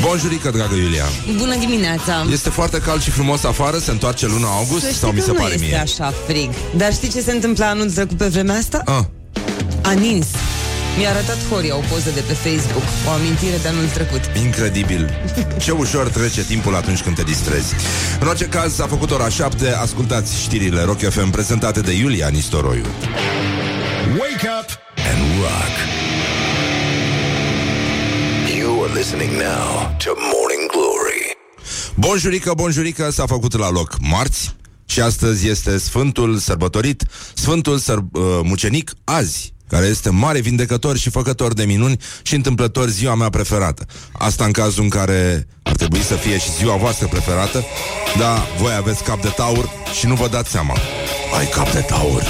Bonjurică, dragă Iulia. Bună dimineața. Este foarte cald și frumos afară Se întoarce luna august Să știi Sau mi că se nu pare este mie? așa frig. Dar știi ce se întâmplă anul trecut pe vremea asta? ah, A nins. Mi-a arătat Horia o poză de pe Facebook O amintire de anul trecut. Incredibil. Ce ușor trece timpul atunci când te distrezi. În orice caz s-a făcut ora 7 Ascultați știrile Rock FM Prezentate de Iulia Nistoroiu. Wake up and rock. You are listening now to Morning Glory. Bonjurică, bonjurică S-a făcut la loc marți Și astăzi este Sfântul sărbătorit Sfântul săr- uh, mucenic azi care este mare vindecător și făcător de minuni și întâmplător ziua mea preferată. Asta în cazul în care ar trebui să fie și ziua voastră preferată, dar voi aveți cap de taur și nu vă dați seama. Ai cap de taur.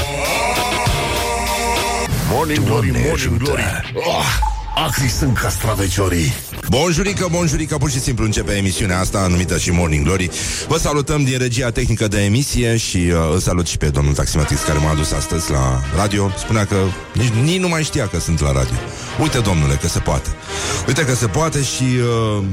Morning Glory, Doamne Morning ajută. Glory oh, Acri sunt castraveciorii Bonjurică, bonjurică, pur și simplu începe emisiunea asta numită și Morning Glory. Vă salutăm din regia tehnică de emisie și uh, îl salut și pe domnul taximetrist care m-a adus astăzi la radio. Spunea că nici, nici nu mai știa că sunt la radio. Uite, domnule, că se poate. Uite că se poate și uh,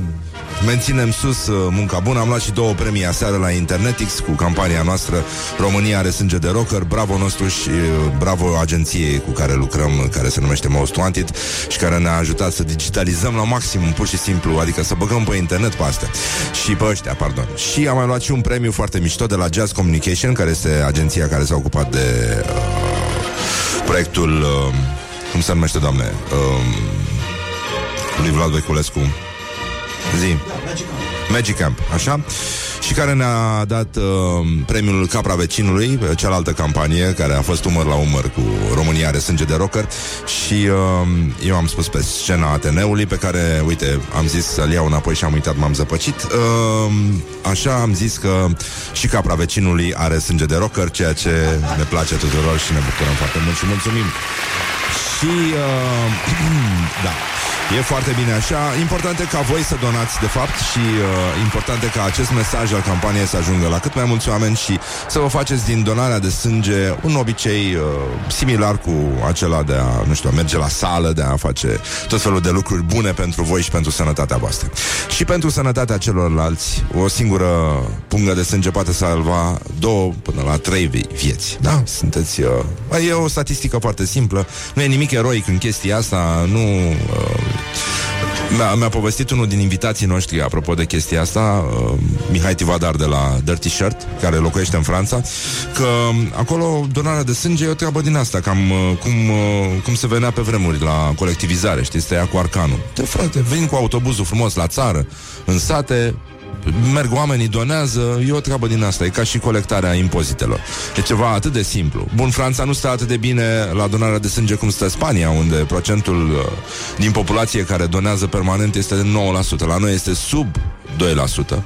menținem sus uh, munca bună. Am luat și două premii aseară la Internetix cu campania noastră România are sânge de rocker. Bravo nostru și uh, bravo agenției cu care lucrăm, care se numește Most Wanted și care ne-a ajutat să digitalizăm la maximum, pur și simplu, adică să băgăm pe internet pe astea. Și pe ăștia, pardon. Și am mai luat și un premiu foarte mișto de la Jazz Communication, care este agenția care s-a ocupat de uh, proiectul uh, cum se numește, doamne? Uh, lui Vlad Voiculescu. Zi. Magic Camp, așa? Și care ne-a dat uh, premiul Capra Vecinului, uh, cealaltă campanie, care a fost umăr la umăr cu România are sânge de rocker. Și uh, eu am spus pe scena Ateneului, pe care, uite, am zis să-l iau înapoi și am uitat, m-am zăpăcit. Uh, așa am zis că și Capra Vecinului are sânge de rocker, ceea ce ne place tuturor și ne bucurăm foarte mult și mulțumim. Și, uh, da, e foarte bine așa. Important e ca voi să donați, de fapt, și uh, important e ca acest mesaj al campaniei să ajungă la cât mai mulți oameni și să vă faceți din donarea de sânge un obicei uh, similar cu acela de a, nu știu, a merge la sală, de a face tot felul de lucruri bune pentru voi și pentru sănătatea voastră. Și pentru sănătatea celorlalți, o singură pungă de sânge poate salva două până la trei vi- vieți. Da? Sunteți... Uh, e o statistică foarte simplă. Nu e nimic eroic în chestia asta. Nu... Uh, mi-a, mi-a povestit unul din invitații noștri Apropo de chestia asta uh, Mihai Tivadar de la Dirty Shirt Care locuiește în Franța Că um, acolo donarea de sânge e o treabă din asta Cam uh, cum, uh, cum se venea pe vremuri La colectivizare, știi, stă cu arcanul Te frate, vin cu autobuzul frumos la țară În sate merg oamenii, donează, e o treabă din asta, e ca și colectarea impozitelor. E ceva atât de simplu. Bun, Franța nu stă atât de bine la donarea de sânge cum stă Spania, unde procentul uh, din populație care donează permanent este de 9%. La noi este sub 2%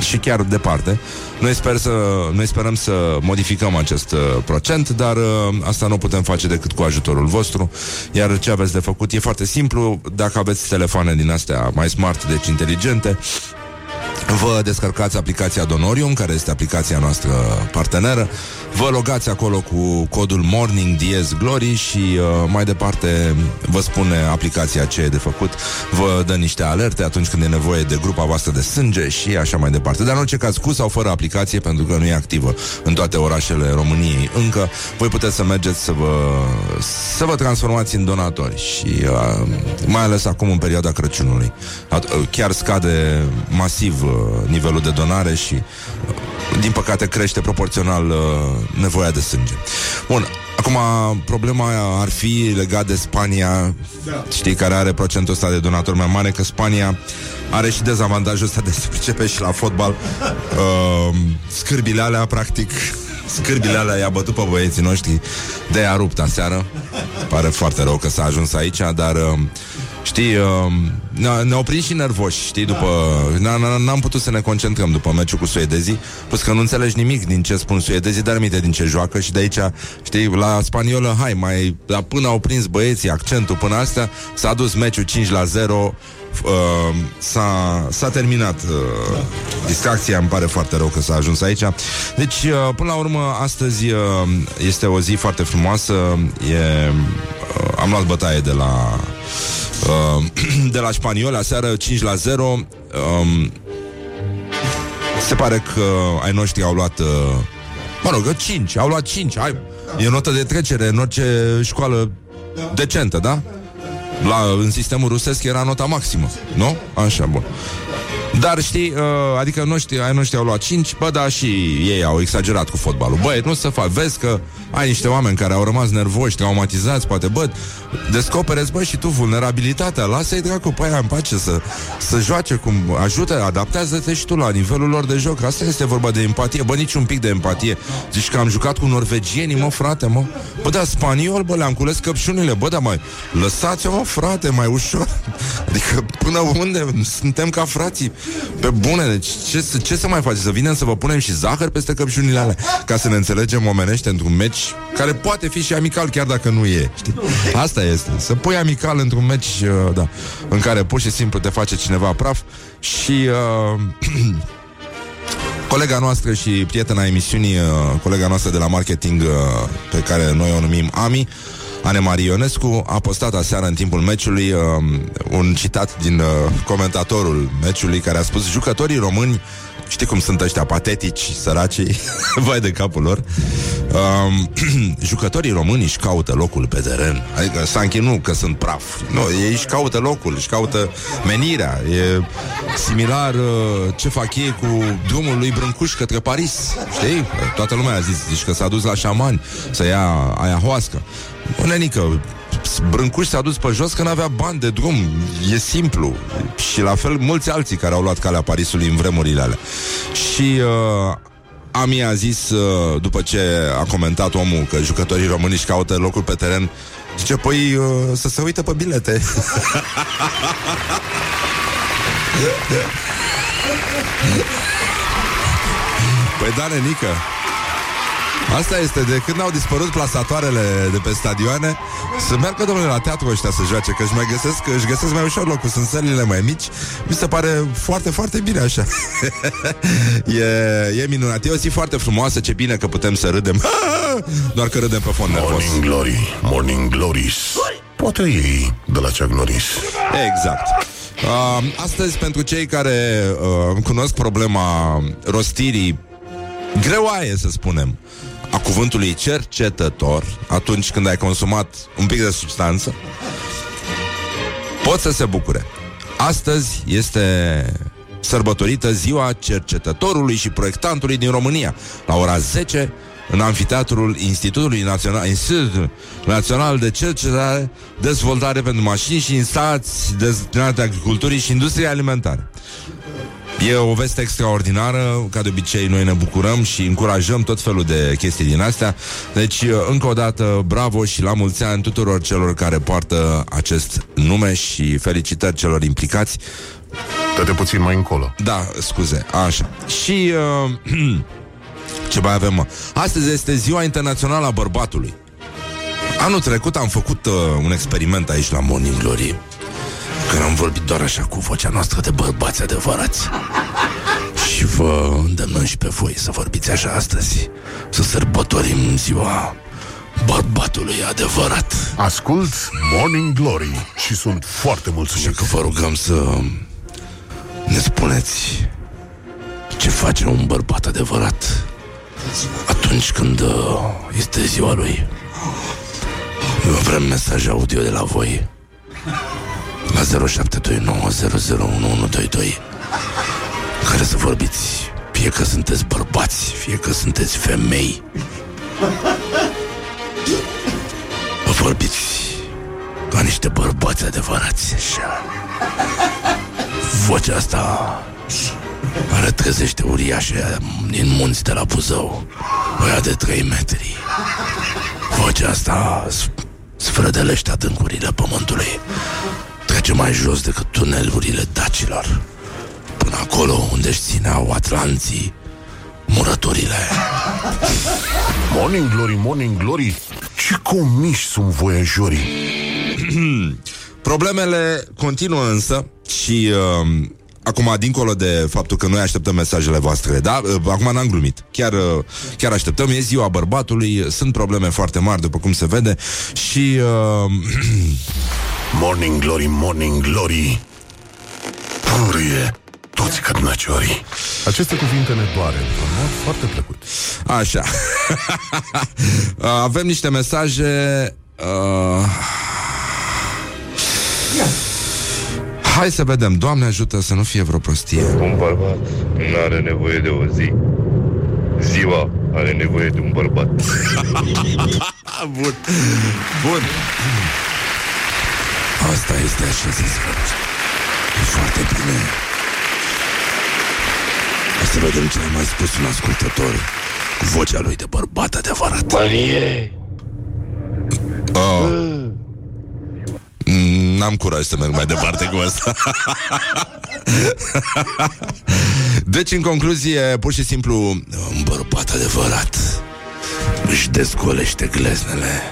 și chiar departe. Noi, sper să, noi sperăm să modificăm acest uh, procent, dar uh, asta nu putem face decât cu ajutorul vostru. Iar ce aveți de făcut e foarte simplu. Dacă aveți telefoane din astea mai smart, deci inteligente, Vă descărcați aplicația Donorium, care este aplicația noastră parteneră. Vă logați acolo cu codul Morning Diez Glory și uh, mai departe vă spune aplicația ce e de făcut. Vă dă niște alerte atunci când e nevoie de grupa voastră de sânge și așa mai departe. Dar în orice caz, cu sau fără aplicație, pentru că nu e activă în toate orașele României încă, voi puteți să mergeți să vă, să vă transformați în donatori și uh, mai ales acum în perioada Crăciunului. At- uh, chiar scade masiv uh, nivelul de donare și uh, din păcate crește proporțional uh, nevoia de sânge. Bun, acum problema ar fi legat de Spania, da. știi, care are procentul ăsta de donatori mai mare, că Spania are și dezavantajul ăsta de se pricepe și la fotbal. Uh, scârbile alea, practic, scârbile alea i-a bătut pe băieții noștri de a rupt aseară. Pare foarte rău că s-a ajuns aici, dar... Uh, Știi, uh, ne- ne-au prins și nervoși, știi, după... n- n- N-am putut să ne concentrăm după meciul cu suedezii, plus că nu înțelegi nimic din ce spun suedezii, dar minte din ce joacă și de aici, știi, la spaniolă, hai, mai... La până au prins băieții accentul până astea, s-a dus meciul 5 la 0, Uh, s-a, s-a terminat uh, distracția, îmi pare foarte rău că s-a ajuns aici. Deci, uh, până la urmă, astăzi uh, este o zi foarte frumoasă. E, uh, am luat bătaie de la uh, de la spanioli, aseară 5 la 0. Um, se pare că ai noștri au luat... Uh, mă rog, 5, au luat 5. Hai, e notă de trecere în orice școală decentă, da? La, în sistemul rusesc era nota maximă, nu? Așa, bun. Dar știi, uh, adică noștri, ai noștri au luat 5 Bă, da, și ei au exagerat cu fotbalul Băi, nu să fac, vezi că ai niște oameni Care au rămas nervoși, traumatizați Poate, bă, descopereți, bă, și tu vulnerabilitatea. Lasă-i dracu pe aia în pace Să, să joace cum ajută Adaptează-te și tu la nivelul lor de joc. Asta este vorba de empatie, bă, nici un pic de empatie. Zici că am jucat cu norvegienii, mă, frate, mă. Bă, da, spaniol, bă, le-am cules căpșunile. Bă, da, mai lăsați-o, mă, frate, mai ușor. Adică până unde? Suntem ca frații. Pe bune, deci ce, ce să mai faci? Să vinem să vă punem și zahăr peste căpșunile alea? Ca să ne înțelegem omenește într-un meci Care poate fi și amical, chiar dacă nu e știi? Asta este, să pui amical într-un meci uh, da, În care pur și simplu te face cineva praf Și uh, Colega noastră și prietena emisiunii uh, Colega noastră de la marketing uh, Pe care noi o numim Ami Anemarie Ionescu a postat aseară în timpul meciului uh, un citat din uh, comentatorul meciului care a spus jucătorii români Știi cum sunt ăștia patetici, săracii Vai de capul lor. Um, Jucătorii români își caută locul pe teren. Adică Sanchi nu că sunt praf. Nu, ei își caută locul, își caută menirea. E similar uh, ce fac ei cu drumul lui Brâncuș către Paris. Știi? Toată lumea a zis zici că s-a dus la șamani Să ia ayahuasca o nenică, Brâncuș s-a dus pe jos că n-avea bani de drum. E simplu. Și la fel mulți alții care au luat calea Parisului în vremurile alea. Și uh, Ami a zis uh, După ce a comentat omul Că jucătorii români își caută locul pe teren Zice, păi uh, să se uite pe bilete. Păi da, nenică Asta este, de când au dispărut plasatoarele de pe stadioane Să meargă, domnule, la teatru ăștia să joace Că își mai găsesc, își găsesc mai ușor locul Sunt sălile mai mici. Mi se pare foarte, foarte bine așa. E, e minunat. E o zi foarte frumoasă, ce bine că putem să râdem. Doar că râdem pe fond nervos. Morning Glory, Morning Glories. Poate ei de la Chuck Norris. Exact. Uh, Astăzi, pentru cei care uh, cunosc problema rostirii greoaie, să spunem, a cuvântului cercetător, atunci când ai consumat un pic de substanță, pot să se bucure. Astăzi este sărbătorită ziua cercetătorului și proiectantului din România. La ora 10, în amfiteatrul Institutului Național, Institutul Național de Cercetare, Dezvoltare pentru Mașini și Instalații destinate agriculturii și industriei alimentare. E o veste extraordinară, ca de obicei noi ne bucurăm și încurajăm tot felul de chestii din astea. Deci, încă o dată, bravo și la mulți ani tuturor celor care poartă acest nume și felicitări celor implicați. Dă-te puțin mai încolo Da, scuze, așa. Și uh, ce mai avem, mă? Astăzi este ziua internațională a bărbatului. Anul trecut am făcut uh, un experiment aici la Morning Glory Când am vorbit doar așa cu vocea noastră de bărbați adevărați. Și vă îndemnăm și pe voi să vorbiți așa astăzi Să sărbătorim ziua bărbatului adevărat. Ascult Morning Glory Și sunt foarte Așa mulțumit. Că vă rugăm să ne spuneți ce face un bărbat adevărat atunci când uh, este ziua lui. Vrem mesaj audio de la voi la 0729001122 care să vorbiți fie că sunteți bărbați, fie că sunteți femei. Vă vorbiți ca niște bărbați adevărați. Așa. Vocea asta care trezește uriașe din munți de la Buzău. Oia de 3 metri. Vocea asta s- sfrădelește adâncurile pământului. Trece mai jos decât tunelurile dacilor. Până acolo unde își țineau atlanții murăturile. Morning Glory, Morning Glory Ce comiși sunt voiajorii Problemele continuă însă și uh, acum, dincolo de faptul că noi așteptăm mesajele voastre, da? Uh, acum n-am glumit. Chiar, uh, chiar așteptăm. E ziua bărbatului, sunt probleme foarte mari, după cum se vede, și uh, Morning Glory, Morning Glory Purie toți cărnăciorii Aceste cuvinte ne doare într-un mod foarte plăcut Așa. Avem niște mesaje. Uh... Hai să vedem. Doamne ajută să nu fie vreo prostie. Un bărbat nu are nevoie de o zi. Ziua are nevoie de un bărbat. Bun. Bun. Asta este așa zis, frate. E foarte bine. Hai să vedem ce a mai spus un ascultător cu vocea lui de bărbat adevărat. Manie! Oh. Mm, N-am curaj să merg mai departe cu asta Deci, în concluzie, pur și simplu Un bărbat adevărat Își dezgolește gleznele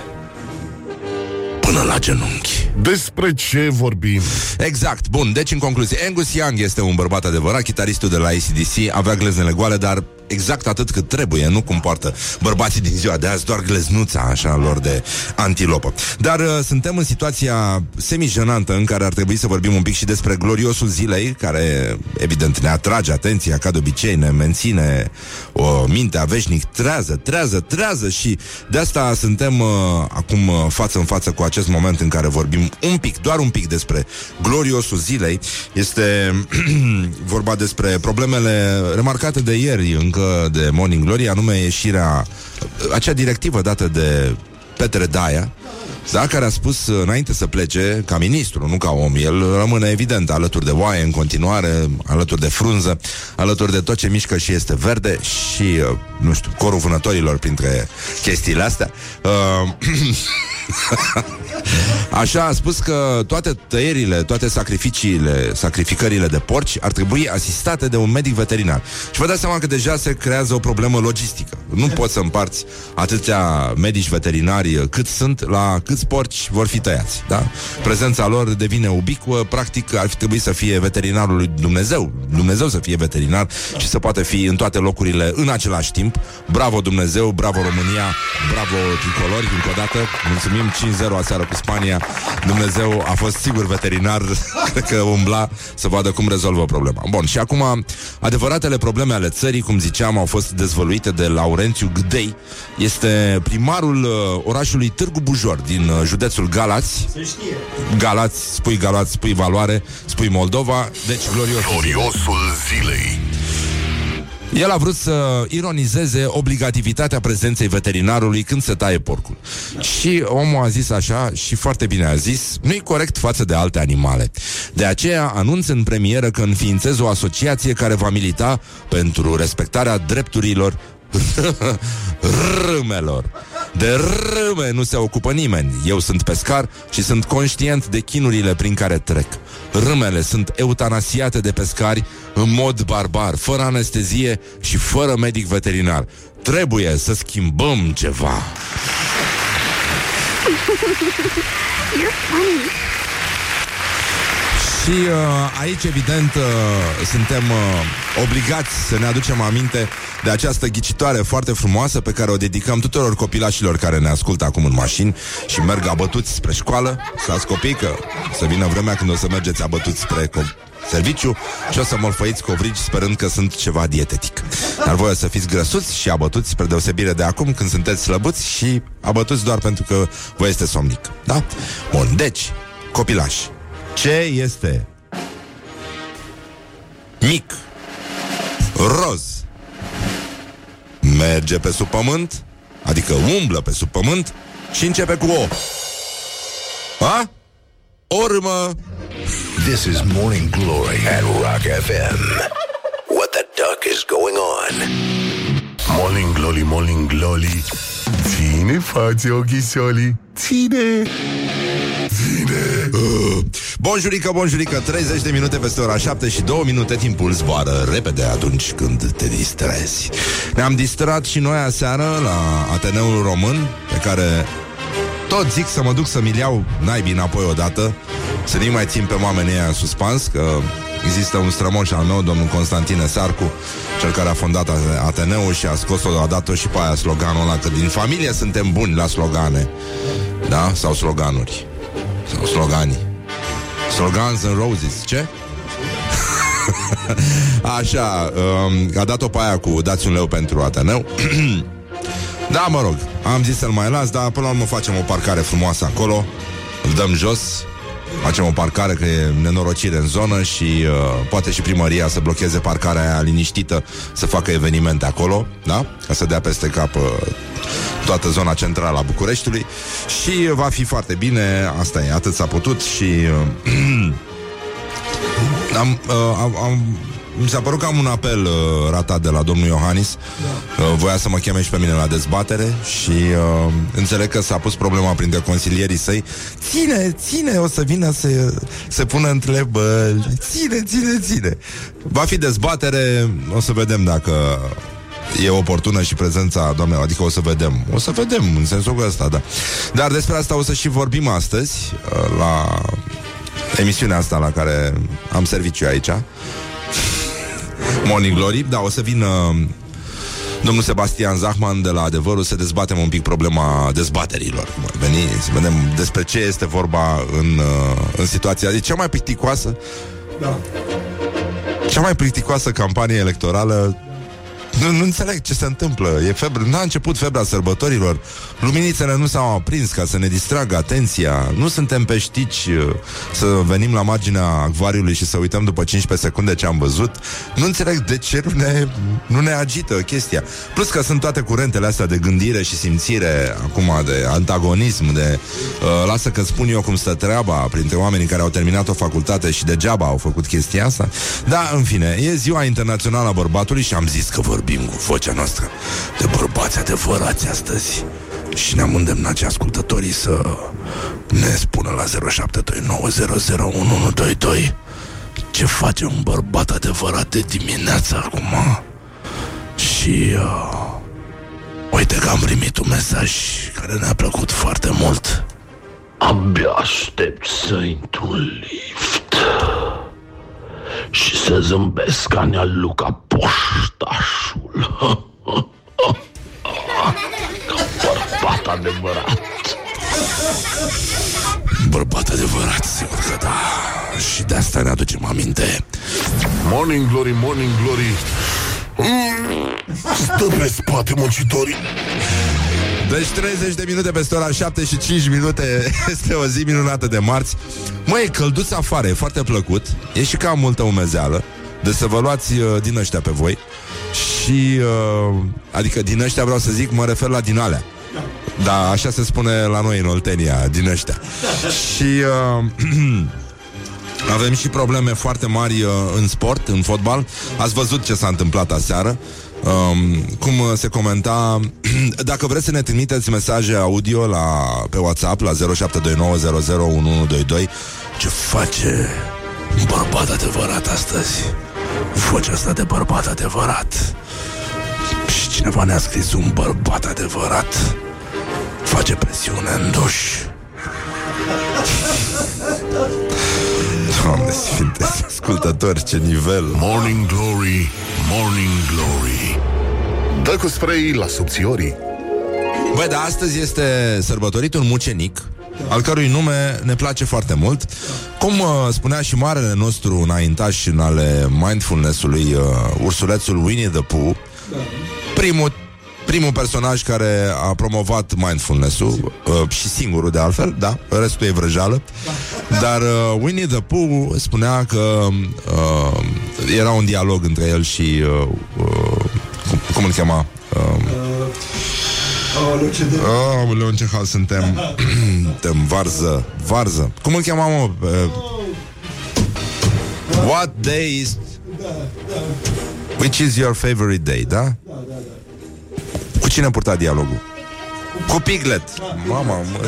Până la genunchi Despre ce vorbim? Exact, bun, deci în concluzie Angus Young este un bărbat adevărat Chitaristul de la ACDC avea gleznele goale Dar exact atât cât trebuie Nu cum poartă bărbații din ziua de azi Doar gleznuța așa lor de antilopă. Dar uh, suntem în situația semi-jenantă În care ar trebui să vorbim un pic și despre gloriosul zilei Care evident ne atrage atenția Ca de obicei ne menține o mintea veșnic trează, trează, trează Și de asta suntem uh, acum uh, față în față cu acest moment În care vorbim un pic, doar un pic despre gloriosul zilei. Este vorba despre problemele remarcate de ieri încă de Morning Glory, anume ieșirea, acea directivă dată de Petre Daia, da, care a spus uh, înainte să plece, ca ministru, nu ca om, el rămâne evident alături de oaie în continuare, alături de frunză, alături de tot ce mișcă și este verde și, uh, nu știu, corul vânătorilor printre chestiile astea. Uh, Așa a spus că toate tăierile, toate sacrificiile, sacrificările de porci ar trebui asistate de un medic veterinar. Și vă dați seama că deja se creează o problemă logistică. Nu poți să împarți atâția medici veterinari cât sunt la câți porci vor fi tăiați. Da? Prezența lor devine ubicuă, practic ar fi trebuit să fie veterinarul lui Dumnezeu. Dumnezeu să fie veterinar și să poate fi în toate locurile în același timp. Bravo Dumnezeu, bravo România, bravo tricolori, încă o dată. Mulțumim 5-0 aseară cu Spania. Dumnezeu a fost sigur veterinar, cred că umbla să vadă cum rezolvă problema. Bun, și acum, adevăratele probleme ale țării, cum ziceam, au fost dezvăluite de Laurențiu Gdei. Este primarul uh, orașului Târgu Bujor, din uh, județul Galați. Se știe. Galați, spui Galați, spui valoare, spui Moldova, deci glorios. Gloriosul zilei El a vrut să ironizeze obligativitatea prezenței veterinarului când se taie porcul. Și omul a zis așa, și foarte bine a zis, nu-i corect față de alte animale. De aceea anunț în premieră că înființez o asociație care va milita pentru respectarea drepturilor râmelor. De râme nu se ocupă nimeni. Eu sunt pescar și sunt conștient de chinurile prin care trec. Râmele sunt eutanasiate de pescari în mod barbar, fără anestezie și fără medic veterinar. Trebuie să schimbăm ceva. Și uh, aici, evident, uh, suntem uh, obligați să ne aducem aminte de această ghicitoare foarte frumoasă pe care o dedicăm tuturor copilașilor care ne ascultă acum în mașini și merg abătuți spre școală. Stați copii că să vină vremea când o să mergeți abătuți spre co- serviciu și o să morfăiți covrigi sperând că sunt ceva dietetic. Dar voi o să fiți grăsuți și abătuți spre deosebire de acum când sunteți slăbuți și abătuți doar pentru că vă este somnic. Da? Bun, deci, copilași, ce este mic, roz, merge pe sub pământ, adică umblă pe sub pământ și începe cu O. A? O râmă This is Morning Glory at Rock FM. What the duck is going on? Morning Glory, Morning Glory Ține față ochisoli Ține Ține Bonjurică, bonjurică 30 de minute peste ora 7 și 2 minute Timpul zboară repede atunci când te distrezi. Ne-am distrat și noi aseară La Ateneul Român Pe care tot zic să mă duc să-mi iau naibii înapoi odată Să nu mai țin pe oamenii ăia în suspans Că există un strămoș al meu, domnul Constantine Sarcu Cel care a fondat Ateneul și a scos-o, a dat-o și pe aia sloganul ăla Că din familie suntem buni la slogane Da? Sau sloganuri Sau sloganii Slogans and Roses, ce? Așa, um, a dat-o pe aia cu dați un leu pentru Ateneu. da, mă rog, am zis să-l mai las, dar până la urmă facem o parcare frumoasă acolo, îl dăm jos, facem o parcare că e nenorocire în zonă și uh, poate și primăria să blocheze parcarea aia liniștită, să facă evenimente acolo, da? Ca să dea peste cap uh, toată zona centrală a Bucureștiului și va fi foarte bine, asta e, atât s-a putut și uh, am, uh, am, am mi s-a părut că am un apel uh, ratat de la domnul Iohannis da. uh, Voia să mă cheme și pe mine la dezbatere Și uh, înțeleg că s-a pus problema printre consilierii săi Ține, ține, o să vină să se pună întrebări Ține, ține, ține Va fi dezbatere, o să vedem dacă e oportună și prezența doamnei, adică o să vedem. O să vedem, în sensul ăsta, da. Dar despre asta o să și vorbim astăzi, uh, la emisiunea asta la care am serviciu aici. Morning Glory, da, o să vină domnul Sebastian Zahman de la Adevărul să dezbatem un pic problema dezbaterilor. Veni să vedem despre ce este vorba în, uh, în situația. E cea mai plicticoasă da. Cea mai plicticoasă campanie electorală nu, nu înțeleg ce se întâmplă. E febră. N-a început febra sărbătorilor. Luminițele nu s-au aprins ca să ne distragă atenția. Nu suntem peștici uh, să venim la marginea acvariului și să uităm după 15 secunde ce am văzut. Nu înțeleg de ce nu ne, nu ne agită chestia. Plus că sunt toate curentele astea de gândire și simțire acum de antagonism, de uh, lasă că spun eu cum stă treaba printre oamenii care au terminat o facultate și degeaba au făcut chestia asta. Da, în fine, e ziua internațională a bărbatului și am zis că vorbim vorbim cu vocea noastră de bărbați adevărați astăzi și ne-am îndemnat și ascultătorii să ne spună la 0729001122 ce face un bărbat adevărat de dimineață acum. Și uh, uite că am primit un mesaj care ne-a plăcut foarte mult. Abia aștept să intru în lift și să zâmbesc ca nea Luca poștașul. Ca bărbat adevărat. Bărbat adevărat, sigur că da. Și de asta ne aducem aminte. Morning Glory, Morning Glory. Stă pe spate muncitorii. Deci 30 de minute peste ora 7 și 5 minute Este o zi minunată de marți. Măi, e călduț afară, e foarte plăcut. E și cam multă umezeală. Deci să vă luați uh, din ăștia pe voi. Și uh, Adică din ăștia vreau să zic Mă refer la din alea. Da, așa se spune la noi în Oltenia Din ăștia. Și uh, Avem și probleme foarte mari uh, în sport, în fotbal. Ați văzut ce s-a întâmplat aseară Um, cum uh, se comenta Dacă vreți să ne trimiteți mesaje audio la, Pe WhatsApp la 0729001122 Ce face un bărbat adevărat astăzi? Vocea asta de bărbat adevărat. Și cineva ne-a scris Un bărbat adevărat. Face presiune în duș Doamne sfinte, ascultători, ce nivel Morning Glory, Morning Glory. Dă cu spray la subțiorii. Băi, dar astăzi este sărbătorit un mucenic al cărui nume ne place foarte mult. Cum uh, spunea și marele nostru înaintaș în ale mindfulness-ului, uh, ursulețul Winnie the Pooh, primul primul personaj care a promovat mindfulness-ul uh, și singurul de altfel, da, restul e vrăjeală. Dar uh, Winnie the Pooh spunea că uh, era un dialog între el și uh, uh, cum, cum îl chema? Uh, Oh, în ce hal suntem Suntem varză Varză Cum îl chema, mă? Uh, what day is Which is your favorite day, da? Da, da, da Cu cine purta dialogul? Cu Piglet. Mama, mă,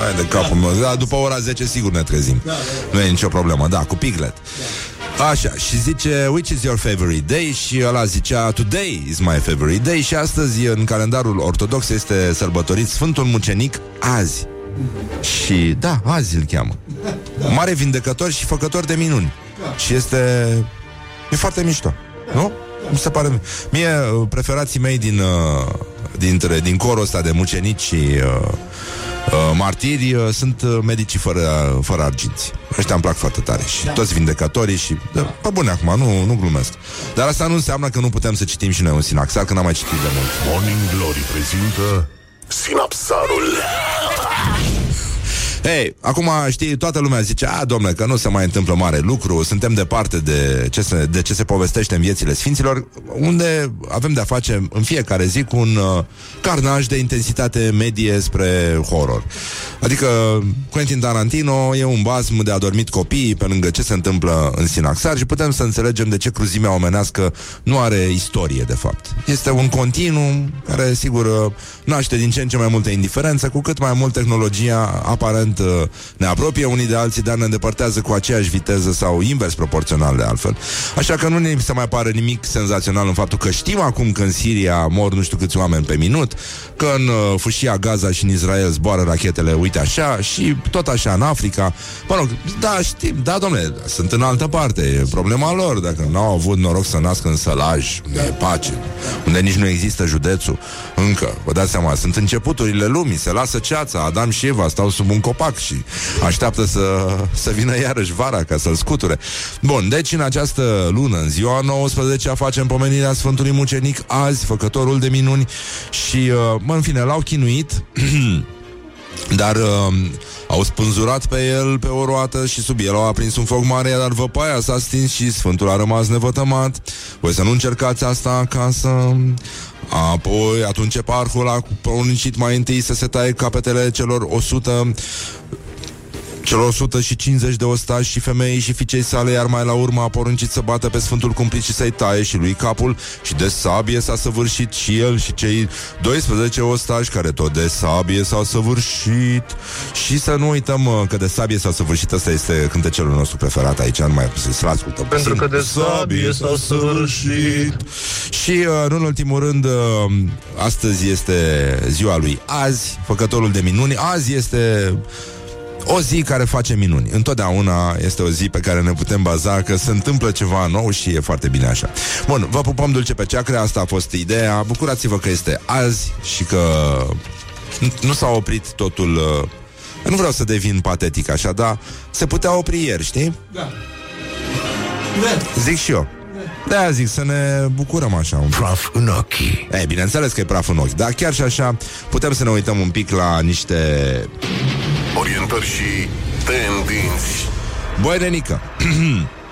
hai de capul meu. Da, După ora 10 sigur ne trezim. Nu e nicio problemă, da, cu Piglet. Așa, și zice Which is your favorite day? Și ăla zicea Today is my favorite day. Și astăzi în calendarul ortodox Este sărbătorit Sfântul Mucenic Azi. Și da, azi îl cheamă. Mare vindecător și făcător de minuni. Și este E foarte mișto, nu? Mi se pare Mie, preferații mei din uh, dintre, din corul ăsta de mucenici și uh, martiri uh, sunt uh, medicii fără, fără arginți. Ăștia îmi plac foarte tare și da. toți vindecătorii și... Da, pe bune acum, nu, nu glumesc. Dar asta nu înseamnă că nu putem să citim și noi un sinaxar, că n-am mai citit de mult. Morning Glory prezintă Sinapsarul Hei, acum știi, toată lumea zice A, domnule, că nu se mai întâmplă mare lucru Suntem departe de ce se, de ce se povestește în viețile sfinților Unde avem de-a face în fiecare zi Cu un uh, carnaj de intensitate medie spre horror. Adică Quentin Tarantino e un basm de adormit copii Pe lângă ce se întâmplă în Sinaxar Și putem să înțelegem de ce cruzimea omenească Nu are istorie, de fapt. Este un continuu care, sigur, uh, naște din ce în ce mai multă indiferență Cu cât mai mult tehnologia aparent uh, ne apropie unii de alții, dar ne îndepărtează cu aceeași viteză sau invers proporțional de altfel. Așa că nu ne se mai pare nimic senzațional în faptul că știm acum că în Siria mor nu știu câți oameni pe minut, că în uh, fâșia Gaza și în Israel zboară rachetele, uite așa, și tot așa în Africa. Mă rog, da, știm, da, domnule, sunt în altă parte, e problema lor, dacă n-au avut noroc să nască în sălaj, unde e pace, unde nici nu există județul, încă, vă dați seama, sunt începuturile lumii, se lasă ceața, Adam și Eva stau sub un copac și așteaptă să, să vină iarăși vara ca să-l scuture. Bun, deci în această lună, în ziua 19 facem pomenirea Sfântului Mucenic azi, făcătorul de minuni și, uh, mă, în fine, l-au chinuit Dar uh, au spânzurat pe el pe o roată și sub el au aprins un foc mare, dar văpaia s-a stins și Sfântul a rămas nevătămat. Voi să nu încercați asta acasă. Apoi, atunci parcul a poruncit mai întâi să se taie capetele celor 100 celor 150 de ostași și femei și fiicei sale, iar mai la urmă a poruncit să bată pe Sfântul Cumplit și să-i taie și lui capul și de sabie s-a săvârșit și el și cei 12 ostași care tot de sabie s-au săvârșit și să nu uităm că de sabie s-au săvârșit, ăsta este cântecelul nostru preferat aici, nu mai să-l ascultăm. Pentru că de sabie s-au săvârșit. Și, uh, în ultimul rând, uh, astăzi este ziua lui Azi, făcătorul de minuni. Azi este o zi care face minuni. Întotdeauna este o zi pe care ne putem baza că se întâmplă ceva nou și e foarte bine așa. Bun, vă pupăm dulce pe ceacre, asta a fost ideea. Bucurați-vă că este azi și că nu s-a oprit totul... Uh, nu vreau să devin patetic așa, dar se putea opri ieri, știi? Da. Da. Zic și eu. Da, zic să ne bucurăm așa un pic. Praf în ochi E, bineînțeles că e praf în ochi Dar chiar și așa putem să ne uităm un pic la niște Orientări și tendinți Băi, Renică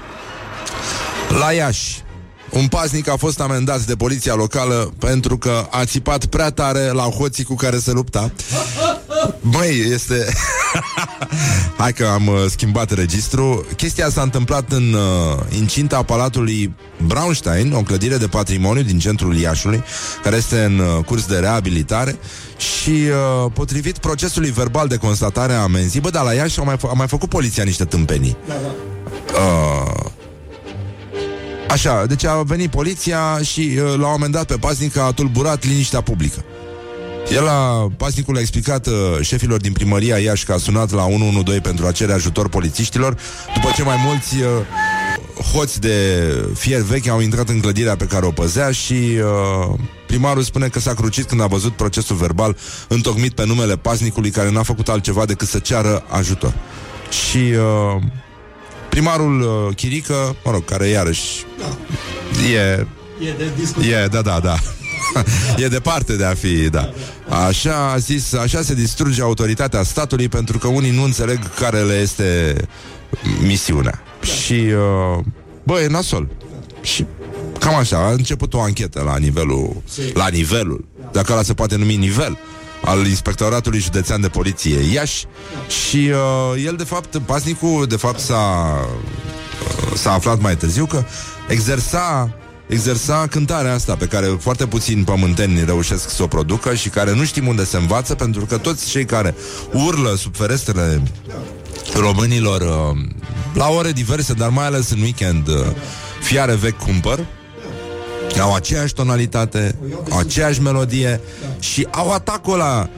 La Iași un paznic a fost amendat de poliția locală pentru că a țipat prea tare la hoții cu care se lupta. Băi, este... Hai că am uh, schimbat registru. Chestia s-a întâmplat în uh, incinta Palatului Braunstein, o clădire de patrimoniu din centrul Iașului, care este în uh, curs de reabilitare și uh, potrivit procesului verbal de constatare a amenzii, bă, dar la Iași a mai, f- a mai făcut poliția niște tâmpenii. Da, da. Uh, Așa, deci a venit poliția și uh, la un moment dat pe pasnic a tulburat liniștea publică. El a, pasnicul a explicat uh, șefilor din primăria Iași că a sunat la 112 pentru a cere ajutor polițiștilor, după ce mai mulți uh, hoți de fier vechi au intrat în clădirea pe care o păzea și uh, primarul spune că s-a crucit când a văzut procesul verbal întocmit pe numele pasnicului care n-a făcut altceva decât să ceară ajutor. Și uh, primarul uh, Chirică, mă rog, care iarăși Da. e E de discutat. E, da, da, da. e departe de a fi, da. Așa a zis, așa se distruge autoritatea statului pentru că unii nu înțeleg care le este misiunea. Și, uh, bă, e nasol. Și cam așa, a început o anchetă la nivelul, la nivelul, dacă ăla se poate numi nivel, al Inspectoratului Județean de Poliție Iași și uh, el, de fapt, pasnicul, de fapt, s-a, uh, s-a aflat mai târziu că exersa exersa cântarea asta pe care foarte puțini pământeni reușesc să o producă și care nu știm unde se învață pentru că toți cei care urlă sub ferestrele românilor uh, la ore diverse, dar mai ales în weekend uh, fiare vechi cumpăr au aceeași tonalitate, au aceeași melodie și au atacul ăla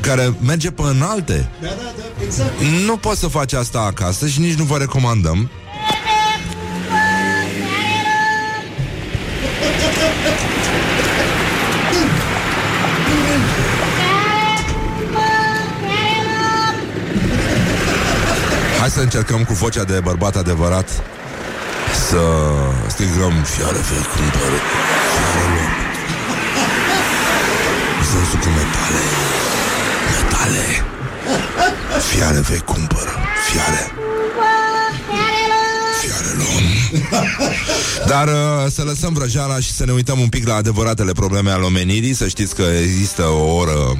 care merge pe înalte. Da, da, da, exact. Nu poți să faci asta acasă și nici nu vă recomandăm. Să încercăm cu vocea de bărbat adevărat Să strigăm Fiare vei cumpără Fiare luăm Vânzul cu metale. Metale. Fiare vei cumpără Fiare. Fiare luăm. Dar uh, să lăsăm vrăjeala și să ne uităm un pic la adevăratele probleme ale omenirii Să știți că există o oră uh,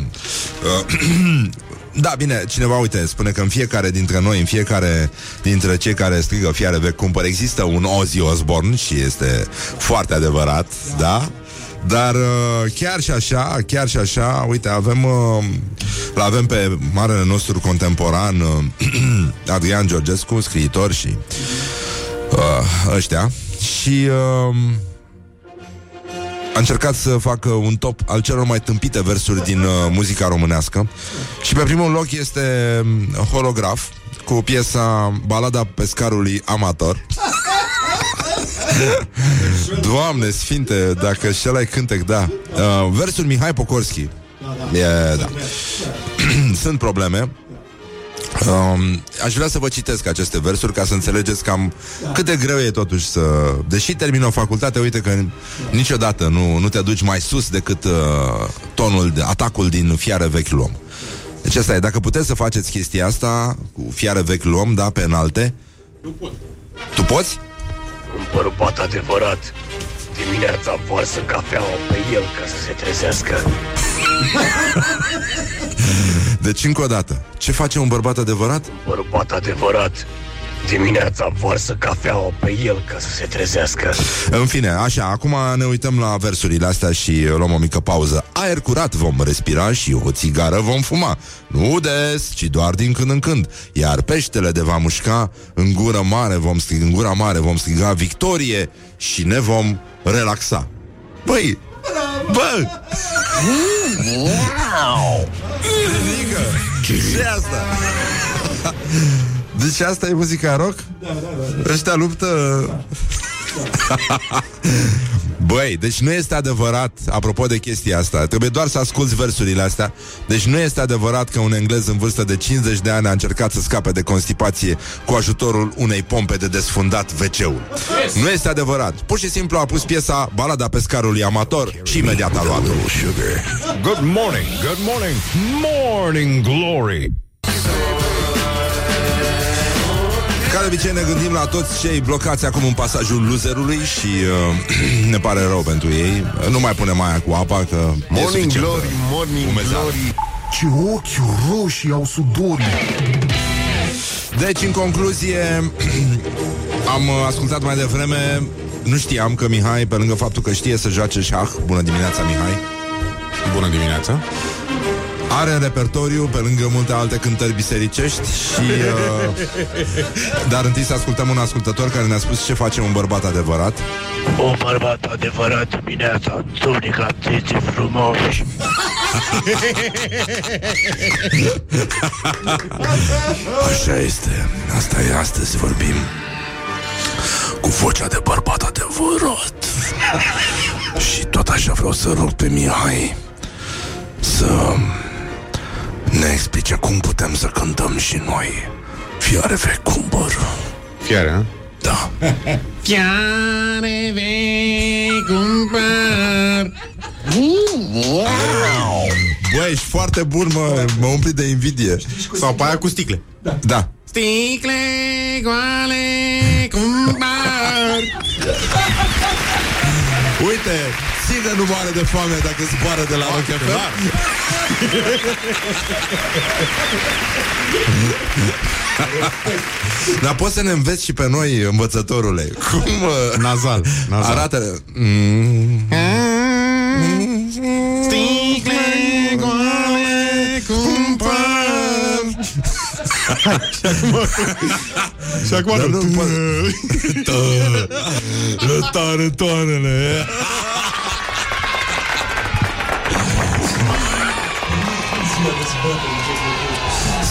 Da, bine, cineva, uite, spune că în fiecare dintre noi, în fiecare dintre cei care strigă fiare vechi cumpăr, există un Ozzy Osbourne și este foarte adevărat, da? Dar uh, chiar și așa, chiar și așa, uite, avem uh, l avem pe marele nostru contemporan uh, Adrian Georgescu, scriitor și uh, ăștia și uh, a încercat să facă un top al celor mai tâmpite versuri din uh, muzica românească. Și pe primul loc este um, Holograf cu piesa Balada pescarului amator. Doamne sfinte, dacă și ăla cântec, da. Uh, Versul Mihai Pocorski. E, da. Sunt probleme Um, aș vrea să vă citesc aceste versuri ca să înțelegeți cam cât de greu e totuși să... Deși termin o facultate, uite că niciodată nu, nu te duci mai sus decât uh, tonul, de, atacul din fiare vechi luăm. Deci asta e, dacă puteți să faceți chestia asta cu fiare vechi luăm, da, pe înalte... Nu pot. Tu poți? Un bărbat adevărat. Dimineața varsă cafeaua pe el ca să se trezească. Deci încă o dată, ce face un bărbat adevărat? Bărbat adevărat. Dimineața varsă cafeaua pe el ca să se trezească. În fine, așa, acum ne uităm la versurile astea și luăm o mică pauză. Aer curat vom respira și o țigară vom fuma. Nu des, ci doar din când în când. Iar peștele de va mușca, în gură mare vom striga, în gura mare vom striga victorie și ne vom relaxa. Băi, bă! Adică, ce asta? Deci asta e muzica rock? Da, da, da. Ăștia luptă... Băi, deci nu este adevărat Apropo de chestia asta Trebuie doar să asculți versurile astea Deci nu este adevărat că un englez în vârstă de 50 de ani A încercat să scape de constipație Cu ajutorul unei pompe de desfundat wc yes. Nu este adevărat Pur și simplu a pus piesa Balada pescarului amator Și imediat a luat Good morning, good morning, morning glory. Ca de obicei ne gândim la toți cei blocați acum în pasajul luzerului și uh, ne pare rău pentru ei. Nu mai punem aia cu apa, că e Morning suficient glory, de morning umezat. glory. Ce ochi roșii au sudorii. Deci, în concluzie, am uh, ascultat mai devreme, nu știam că Mihai, pe lângă faptul că știe să joace șah, bună dimineața Mihai, Bună dimineața! Are în repertoriu, pe lângă multe alte cântări bisericești și... Uh, dar întâi să ascultăm un ascultător care ne-a spus ce face un bărbat adevărat. Un bărbat adevărat dimineața, tunica țiții frumoși. Așa este. Asta e astăzi vorbim cu vocea de bărbat adevărat. Și tot așa vreau să rog pe Mihai să ne explice cum putem să cântăm și noi. Fiare vechi cumpăr. Fiare, a? Da. Fiare vei cumpăr Băi, ești foarte bun, mă, mă umpli de invidie. Sau pe aia cu sticle Da. Sticle goale cumpăr Uite, ține nu moare de foame dacă zboară de la Rock FM. Dar poți să ne înveți și pe noi, învățătorule, cum uh, Nazal, nazal. arată... Mm, Sticle goale cumpăr. Și acum Dar nu nu Tare, toanele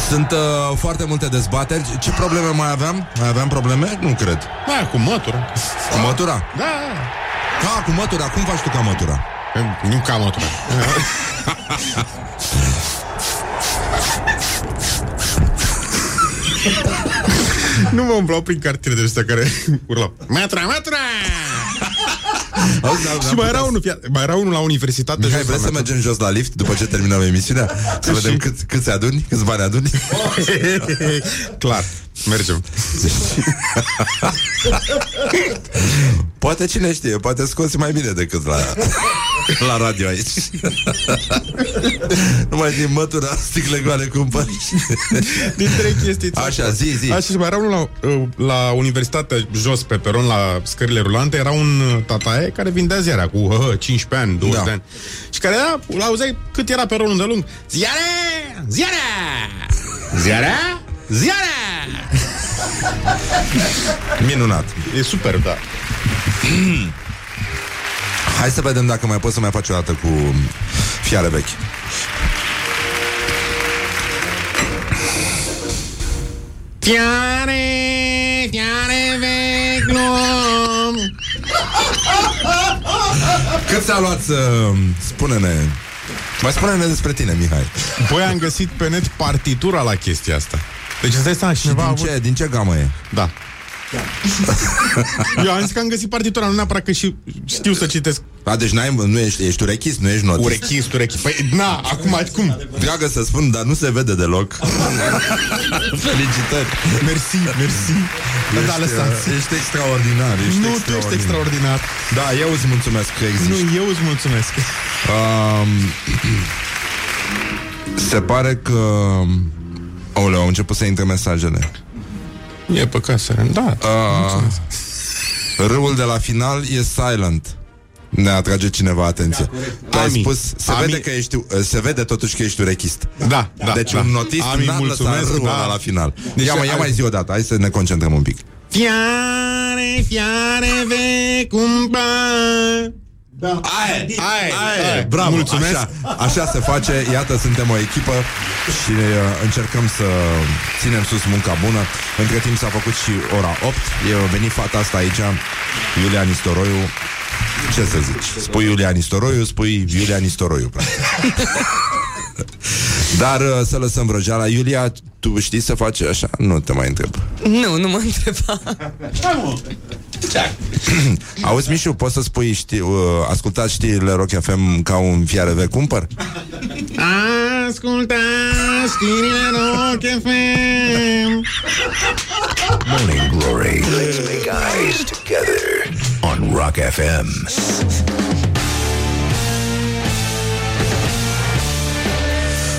Sunt uh, foarte multe dezbateri Ce probleme mai aveam? Mai aveam probleme? Nu cred Da, cu mătura Cu mătura? Da, Ah, cu mătura, cum faci tu ca mătura? nu ca mătura Nu mă umplau prin cartiere de astea care urlau. Metra, metra! Auzi, dar- Și mai era unul, fia- mai era unul la universitate. Mihai, jos vrei la să metro. mergem jos la lift după ce terminăm emisiunea? Să vedem cât, câți aduni, câți bani aduni? Clar, mergem. Poate cine știe, poate scoți mai bine decât la, la radio aici. Numai din mătura sticle goale cumpări. Din trei chestii. Așa, zi, zi. Așa, și mai era unul la, uh, la universitate, jos pe peron, la scările rulante, era un uh, tataie care vindea ziarea cu uh, 15 ani, 20 Da. de ani. Și care era, la auzeai cât era peronul de lung. Ziare! Ziare! Ziarea! Ziarea! Minunat. E super, da. Hai să vedem dacă mai poți să mai faci o dată cu fiare vechi. Fiare, fiare vechi, luăm. Cât ți-a luat să... Spune-ne... Mai spune-ne despre tine, Mihai. Băi, am găsit pe net partitura la chestia asta. Deci îți dai seama, Și cineva a din avut... ce, din ce gamă e? Da. Eu am zis că am găsit partitura, nu neapărat că și știu să citesc A, deci n-ai, nu ești, ești urechist, nu ești notist. urechist, urechi. Păi, na, acum, cum? Dragă să spun, dar nu se vede deloc. Felicitări. Mersi, mersi. Ești, da, lăsați. uh, ești extraordinar. Ești Nu, tu ești extraordinar. Da, eu îți mulțumesc că existi. Nu, eu îți mulțumesc. Um, se pare că... Aoleu, au început să intre mesajele. E păcat să Da. Uh, râul de la final e silent. Ne atrage cineva atenție. Tu ai Ami. spus, se Ami. vede că ești, se vede totuși că ești urechist. Da, da. deci da. un notist Ami, n-ar lăsa mulțumesc, râul da. ăla la final. Deci ia, mai, ia ai- mai zi o dată, hai să ne concentrăm un pic. Fiare, fiare vecumba. Da. Aia, Aia, aia. bravo, Mulțumesc. Așa, așa se face, iată, suntem o echipă și uh, încercăm să ținem sus munca bună. Între timp s-a făcut și ora 8, e a venit fata asta aici, Iulia Nistoroiu. Ce să zici? Spui Iulia Nistoroiu, spui Iulia Nistoroiu, practic. Dar uh, să lăsăm vrăjeala Iulia, tu știi să faci așa? Nu te mai întreb Nu, nu mă întreba. Auzi, Mișu, poți să spui știi, uh, Ascultați știrile Rock FM Ca un fiare vechi cumpăr? Asculta știrile Rock FM. Morning Glory. Let's make eyes together on Rock FM.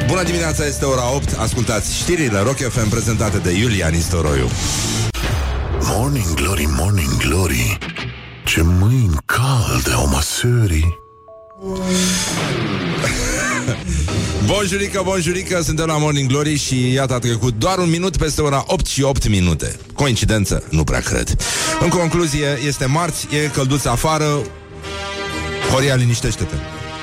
Bună dimineața, este ora 8 Ascultați știrile Rock FM prezentate de Iulia Nistoroiu Morning Glory, Morning Glory Ce mâini calde au măsării Bonjurică, bonjurică, suntem la Morning Glory și iată a trecut doar un minut peste ora 8 și 8 minute. Coincidență? Nu prea cred. În concluzie, este marți, e călduț afară, Horia, liniștește-te.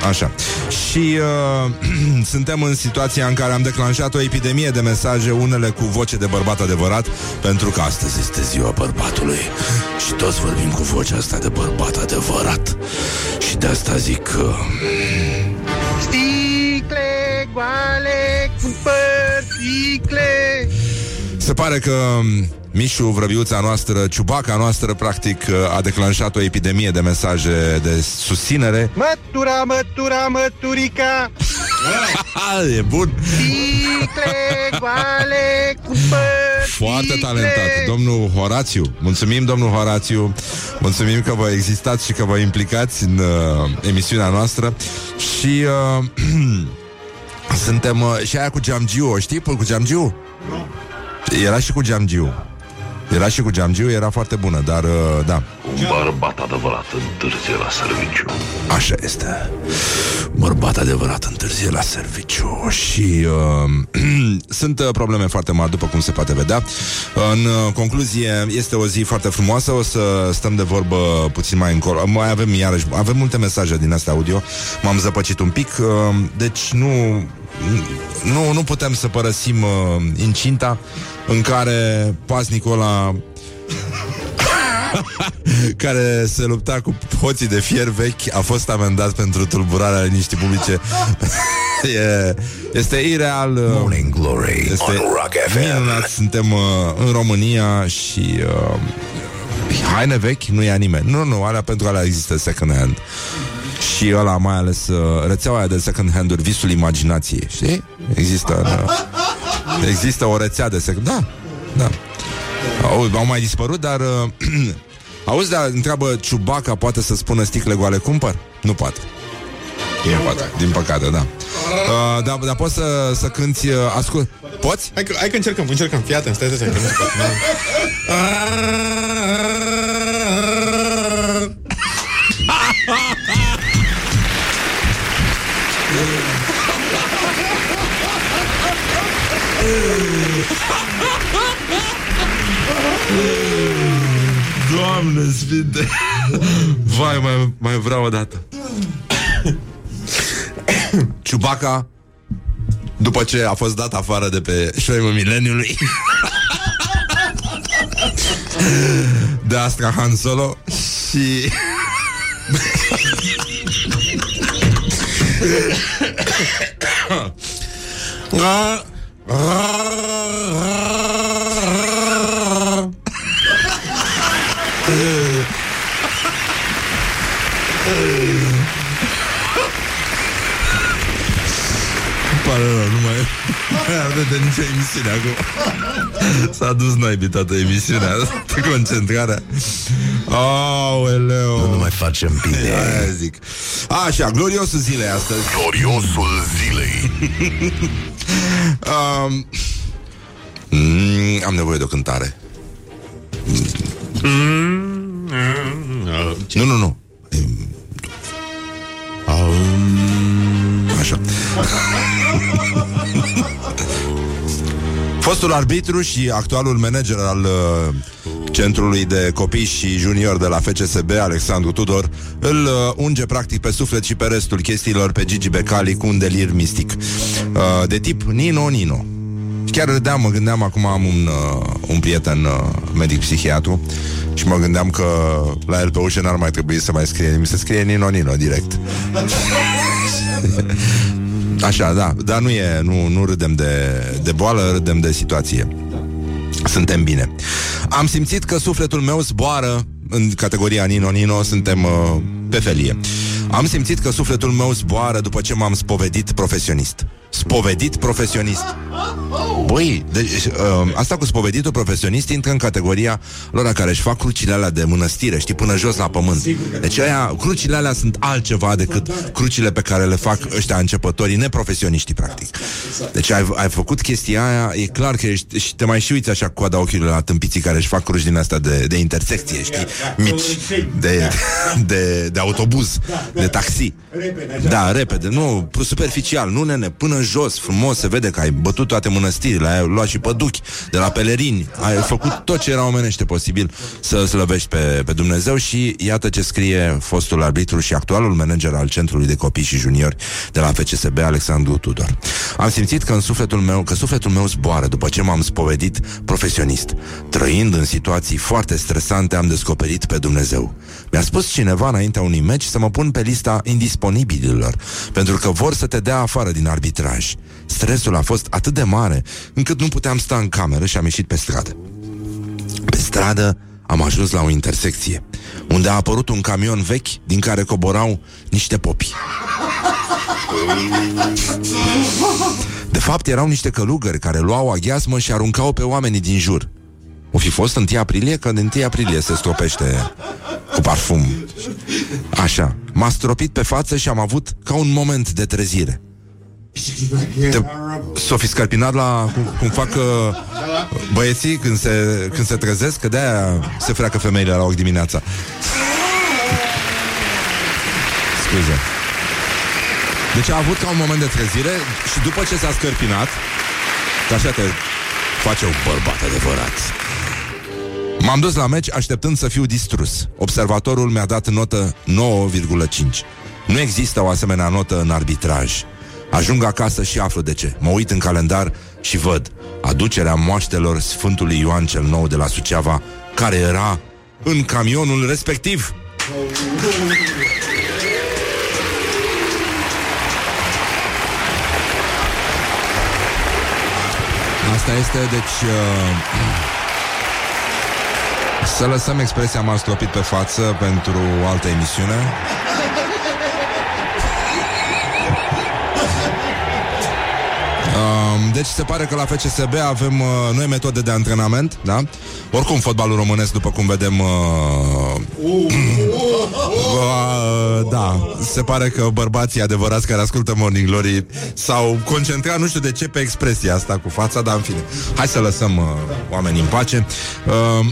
Așa. Și uh, suntem în situația în care am declanșat o epidemie de mesaje, unele cu voce de bărbat adevărat, pentru că astăzi este ziua bărbatului. Și toți vorbim cu vocea asta de bărbat adevărat. Și de asta zic că... Sticle goale cu păr, sticle Se pare că m, Mișu, vrăbiuța noastră, ciubaca noastră, practic, a declanșat o epidemie de mesaje de susținere. Mătura, mătura, măturica Ha, e bun! Sticle goale cu păr, Foarte sticle. talentat. Domnul Horațiu. Mulțumim, domnul Horațiu. Mulțumim că vă existați și că vă implicați în uh, emisiunea noastră. Și uh, suntem... Uh, și aia cu Geamgiu, o știi? Cu Geamgiu? Era și cu Geamgiu. Era și cu Geamgiu, era foarte bună, dar uh, da. Un bărbat adevărat întârzie la serviciu. Așa este. Bărbat adevărat întârzie la serviciu și uh, sunt uh, probleme foarte mari, după cum se poate vedea. În uh, concluzie, este o zi foarte frumoasă, o să stăm de vorbă puțin mai încolo. Mai avem iarăși, avem multe mesaje din astea audio, m-am zăpăcit un pic, uh, deci nu, nu, nu putem să părăsim uh, incinta în care pasnicul ăla care se lupta cu hoții de fier vechi a fost amendat pentru tulburarea liniștii publice e, este ireal. uh, Morning Glory Este on Rock FM. minunat, suntem uh, în România și uh, haine vechi nu ia nimeni. Nu, nu, alea pentru alea există second hand. Și ăla mai ales uh, rețeaua aia de second hand-uri, visul imaginației, știi? Există, uh, există o rețea de second Da, da. Au, au mai dispărut, dar uh, Auzi, dar întreabă Ciubaca poate să spună sticle goale cumpăr? Nu poate. Din păcate, din păcate da. Uh, dar, dar poți să, să cânti, uh, ascult. Poți? Hai că, hai că încercăm, încercăm. Fii atent, stai, stai, stai. că Doamne sfinte Vai, mai, mai vreau o dată Ciubaca După ce a fost dat afară de pe șoimul mileniului De Astra Han Solo Și mai arde de nicio emisiune acum. S-a dus naibii toată emisiunea Toată concentrarea. Aoleu. Nu mai facem bine. Aia zic. Așa, gloriosul zilei astăzi. Gloriosul zilei. um, mm, Am nevoie de o cântare. Nu, nu, nu. Așa Fostul arbitru și actualul manager al uh, Centrului de Copii și Junior de la FCSB, Alexandru Tudor, îl uh, unge practic pe suflet și pe restul chestiilor pe Gigi Becali cu un delir mistic. Uh, de tip Nino Nino. Chiar râdeam, mă gândeam, acum am un, uh, un prieten uh, medic psihiatru și mă gândeam că la el pe ușă n-ar mai trebui să mai scrie nimic, să scrie Nino Nino direct. Așa, da, dar nu e, nu, nu râdem de, de boală, râdem de situație. Suntem bine. Am simțit că sufletul meu zboară în categoria Nino Nino, suntem uh, pe felie. Am simțit că sufletul meu zboară după ce m-am spovedit profesionist. Spovedit profesionist. Băi, deci, uh, asta cu spoveditul profesionist intră în categoria lor care își fac crucile alea de mănăstire, știi, până jos la pământ. Deci aia, crucile alea sunt altceva decât crucile pe care le fac ăștia începătorii, neprofesioniștii, practic. Deci ai, ai făcut chestia aia, e clar că ești, și te mai și uiți așa cu coada ochiului la tâmpiții care își fac cruci din astea de, de intersecție, știi, mici, de, de, de autobuz, de taxi. Da, repede, nu, superficial, nu nene, până în jos, frumos, se vede că ai bătut toate mănăstirile, ai luat și păduchi de la pelerini, ai făcut tot ce era omenește posibil să slăvești pe, pe Dumnezeu și iată ce scrie fostul arbitru și actualul manager al Centrului de Copii și Juniori de la FCSB, Alexandru Tudor. Am simțit că în sufletul meu, că sufletul meu zboară după ce m-am spovedit profesionist. Trăind în situații foarte stresante, am descoperit pe Dumnezeu. Mi-a spus cineva înaintea unui meci să mă pun pe lista indisponibililor, pentru că vor să te dea afară din arbitraj. Stresul a fost atât de mare încât nu puteam sta în cameră și am ieșit pe stradă. Pe stradă am ajuns la o intersecție, unde a apărut un camion vechi din care coborau niște popi. De fapt, erau niște călugări care luau aghiasmă și aruncau pe oamenii din jur. O fi fost 1 aprilie, că de 1 aprilie se stropește cu parfum. Așa. M-a stropit pe față și am avut ca un moment de trezire. Te... S-o fi scărpinat la cum, cum fac uh, băieții când se, când se trezesc, că de-aia se freacă femeile la ochi dimineața. Scuze. Deci a avut ca un moment de trezire și după ce s-a scărpinat, că așa te face un bărbat adevărat. M-am dus la meci așteptând să fiu distrus. Observatorul mi-a dat notă 9,5. Nu există o asemenea notă în arbitraj. Ajung acasă și aflu de ce. Mă uit în calendar și văd aducerea moaștelor Sfântului Ioan cel Nou de la Suceava, care era în camionul respectiv. Asta este, deci... Uh... Să lăsăm expresia m-a pe față pentru altă emisiune. Um, deci se pare că la FCSB avem uh, noi metode de antrenament, da? Oricum fotbalul românesc, după cum vedem, uh, uh, da, se pare că bărbații adevărați care ascultă Morning Glory s-au concentrat, nu știu de ce, pe expresia asta cu fața, dar în fine. Hai să lăsăm uh, oamenii în pace. Uh,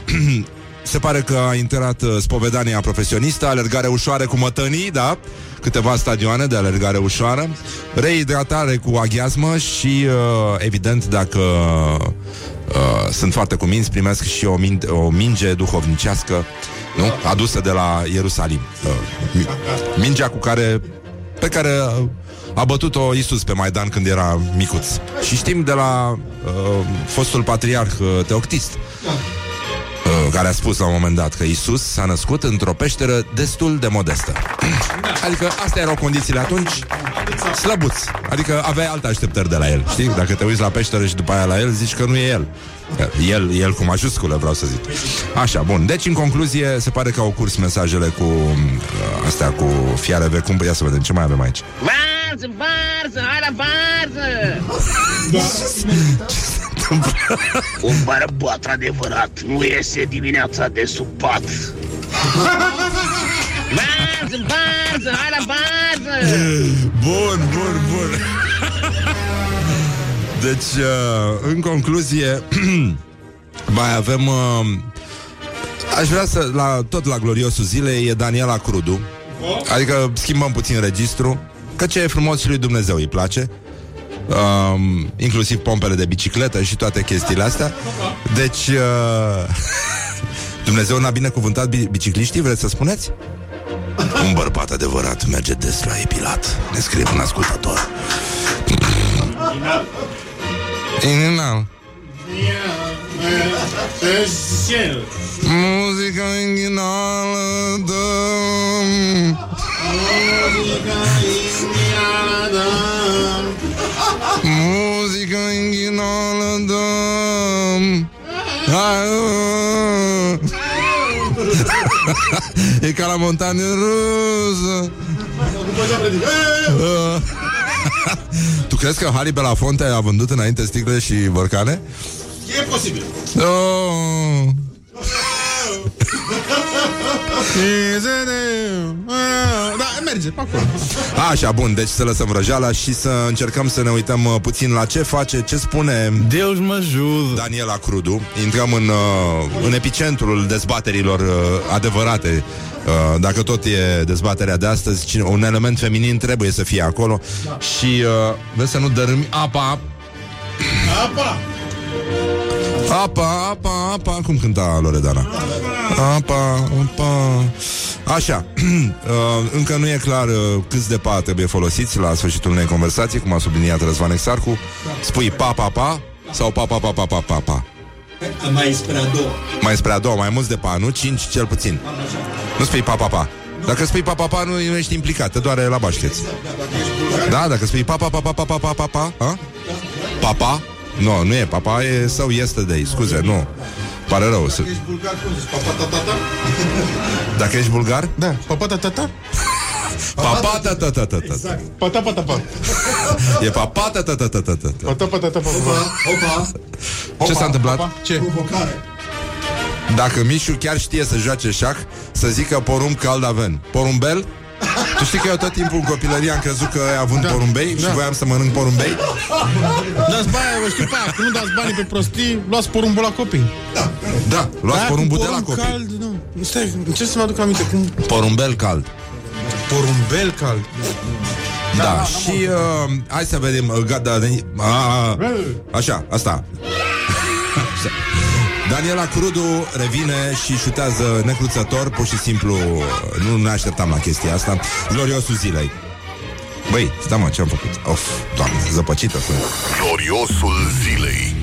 se pare că a intrat uh, spovedania profesionistă, alergare ușoară cu mătănii, da? Câteva stadioane de alergare ușoară, reidratare cu aghiazmă și, uh, evident, dacă uh, sunt foarte cuminți, primesc și o, min- o minge duhovnicească nu? adusă de la Ierusalim. Uh, mingea cu care pe care uh, a bătut-o Isus pe Maidan când era micuț. Și știm de la uh, fostul patriarh uh, Teoctist uh, care a spus la un moment dat că Isus s-a născut într-o peșteră destul de modestă. Adică astea erau condițiile atunci slăbuți. Adică aveai alte așteptări de la el. Știi? Dacă te uiți la peșteră și după aia la el, zici că nu e el. El, el cu majusculă, vreau să zic. Așa, bun. Deci, în concluzie, se pare că au curs mesajele cu uh, astea, cu fiare Cum... Ia să vedem ce mai avem aici. Varză, varză, hai la varză! Un bărbat adevărat nu iese dimineața de sub pat. Varză, varză, hai la varză! Bun, bun, bun. Deci, uh, în concluzie, mai avem... Uh, aș vrea să, la, tot la gloriosul zilei, e Daniela Crudu. Adică schimbăm puțin registru, că ce e frumos și lui Dumnezeu îi place. Um, inclusiv pompele de bicicletă și toate chestiile astea. Deci, uh, Dumnezeu n-a binecuvântat bi- bicicliștii, vreți să spuneți? Un bărbat adevărat merge des la epilat Ne scrie un ascultător Inal Muzica inghinală dăm Muzica inghinală dăm Hai, uh. E ca la montagne rusă Uh. Tu crezi că Harry Belafonte a vândut înainte sticle și borcane? E posibil. Oh. Da, merge pe acolo. Așa, bun, deci să lăsăm vrăjeala și să încercăm să ne uităm uh, puțin la ce face, ce spune Deus mă ajută. Daniela Crudu. Intrăm în, uh, în epicentrul dezbaterilor uh, adevărate. Uh, dacă tot e dezbaterea de astăzi, cine- un element feminin trebuie să fie acolo și uh, vezi să nu dărâmi apa. Apa! Apa, apa, apa Cum cânta Loredana Apa, apa Așa uh, Încă nu e clar uh, câți de pa trebuie folosiți La sfârșitul unei conversații Cum a subliniat Răzvan Exarcu Spui pa, pa, pa Sau pa, pa, pa, pa, pa, pa, pa Mai spre a doua. Mai spre a doua, mai mulți de pa, nu? Cinci cel puțin Nu spui pa, pa, pa Dacă spui pa, pa, pa, nu, nu ești implicat Te doare la bașcheți Da, dacă spui pa, pa, pa, pa, pa, pa, pa, pa, pa ha? Papa? Nu, nu e papa, e sau yesterday, scuze, nu Pare rău să... Ești bulgar, cum zici? Papa, ta, ta, ta? Dacă ești bulgar? Da, papa ta ta ta. Papa ta ta ta ta ta Pata pata pa. E papa ta ta ta ta ta ta Pata pata ta pa. Opa! Ce s-a întâmplat? Ce? Provocare. Dacă Mișu chiar știe să joace șah Să zică porumb cald avem Porumbel? Tu știi că eu tot timpul în copilărie am crezut că având Da. porumbei Și Da. voiam să mănânc porumbei Dați bani, vă știu pe aia, că nu dați banii pe prostii, luați porumbul la copii. Da, luați Aia porumbul cu de la porumb copii Cald, nu. Stai, încerc să mă aduc aminte. Cum... Porumbel cald Porumbel cald. Da, și uh, hai să vedem uh, gata, a, a, Așa, asta Așa. Daniela Crudu revine și șutează necruțător Pur și simplu uh, Nu ne așteptam la chestia asta Gloriosul zilei Băi, stai mă, ce-am făcut? Of, doamne, zăpăcită sunt Gloriosul zilei.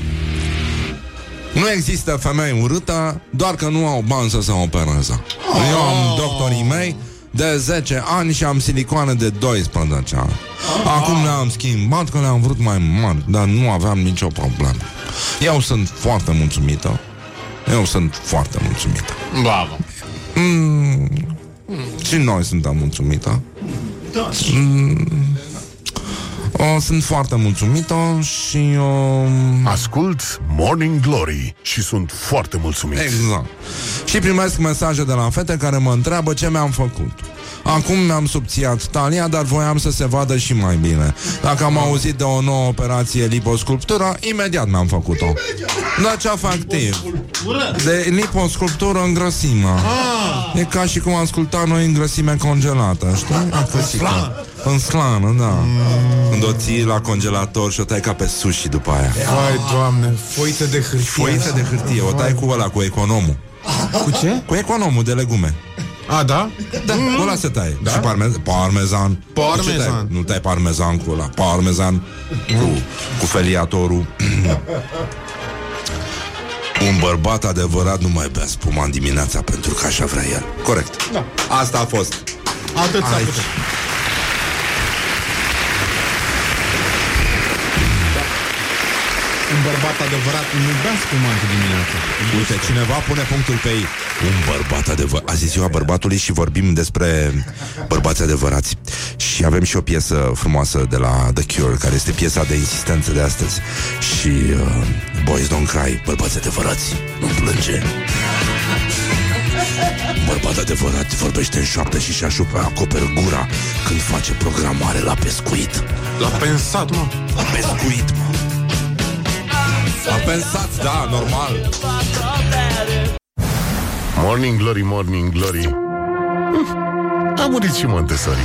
Nu există femei urâtă Doar că nu au bani să se opereze Eu am doctorii mei de 10 ani și am silicoane de 12 ani. Acum le-am schimbat că le-am vrut mai mari, dar nu aveam nicio problemă. Eu sunt foarte mulțumită. Eu sunt foarte mulțumită. Bravo. Mm, și noi suntem mulțumită. Mm, o, sunt foarte mulțumită și... Uh, Ascult Morning Glory și sunt foarte mulțumit. Exact. Și primesc mesaje de la fete care mă întreabă ce mi-am făcut. Acum mi-am subțiat talia, dar voiam să se vadă și mai bine. Dacă am auzit de o nouă operație liposculptură, imediat mi-am făcut-o. Da, ce afectiv. De liposculptură în grăsimă. E ca și cum asculta noi în grăsime congelată, știi? În În slană, da. Când o ții la congelator și o tai ca pe sushi după aia. Vai, doamne, foițe de hârtie. Foițe de hârtie, o tai cu ăla, cu economul. Cu ce? Cu economul de legume. A, da? Da, cu ăla se taie. Da? Și parme- parmezan. Parmezan. Cu ce tai? Nu tai parmezan cu ăla. Parmezan cu, cu feliatorul. Un bărbat adevărat nu mai bea spuma în dimineața pentru că așa vrea el. Corect. Da. Asta a fost. Atât s-a Un bărbat adevărat nu bea spumant dimineața. Uite, cineva pune punctul pe ei. Un bărbat adevărat. Azi e ziua bărbatului și vorbim despre bărbați adevărați. Și avem și o piesă frumoasă de la The Cure, care este piesa de insistență de astăzi. Și uh, Boys Don't Cry, bărbați adevărați, nu plânge. Un bărbat adevărat vorbește în șoaptă și și-a acoperă gura când face programare la pescuit. L-a pensat, mă. La pescuit, mă. A pensat, da, normal. Morning Glory, Morning Glory. Uf, A murit și Montessori.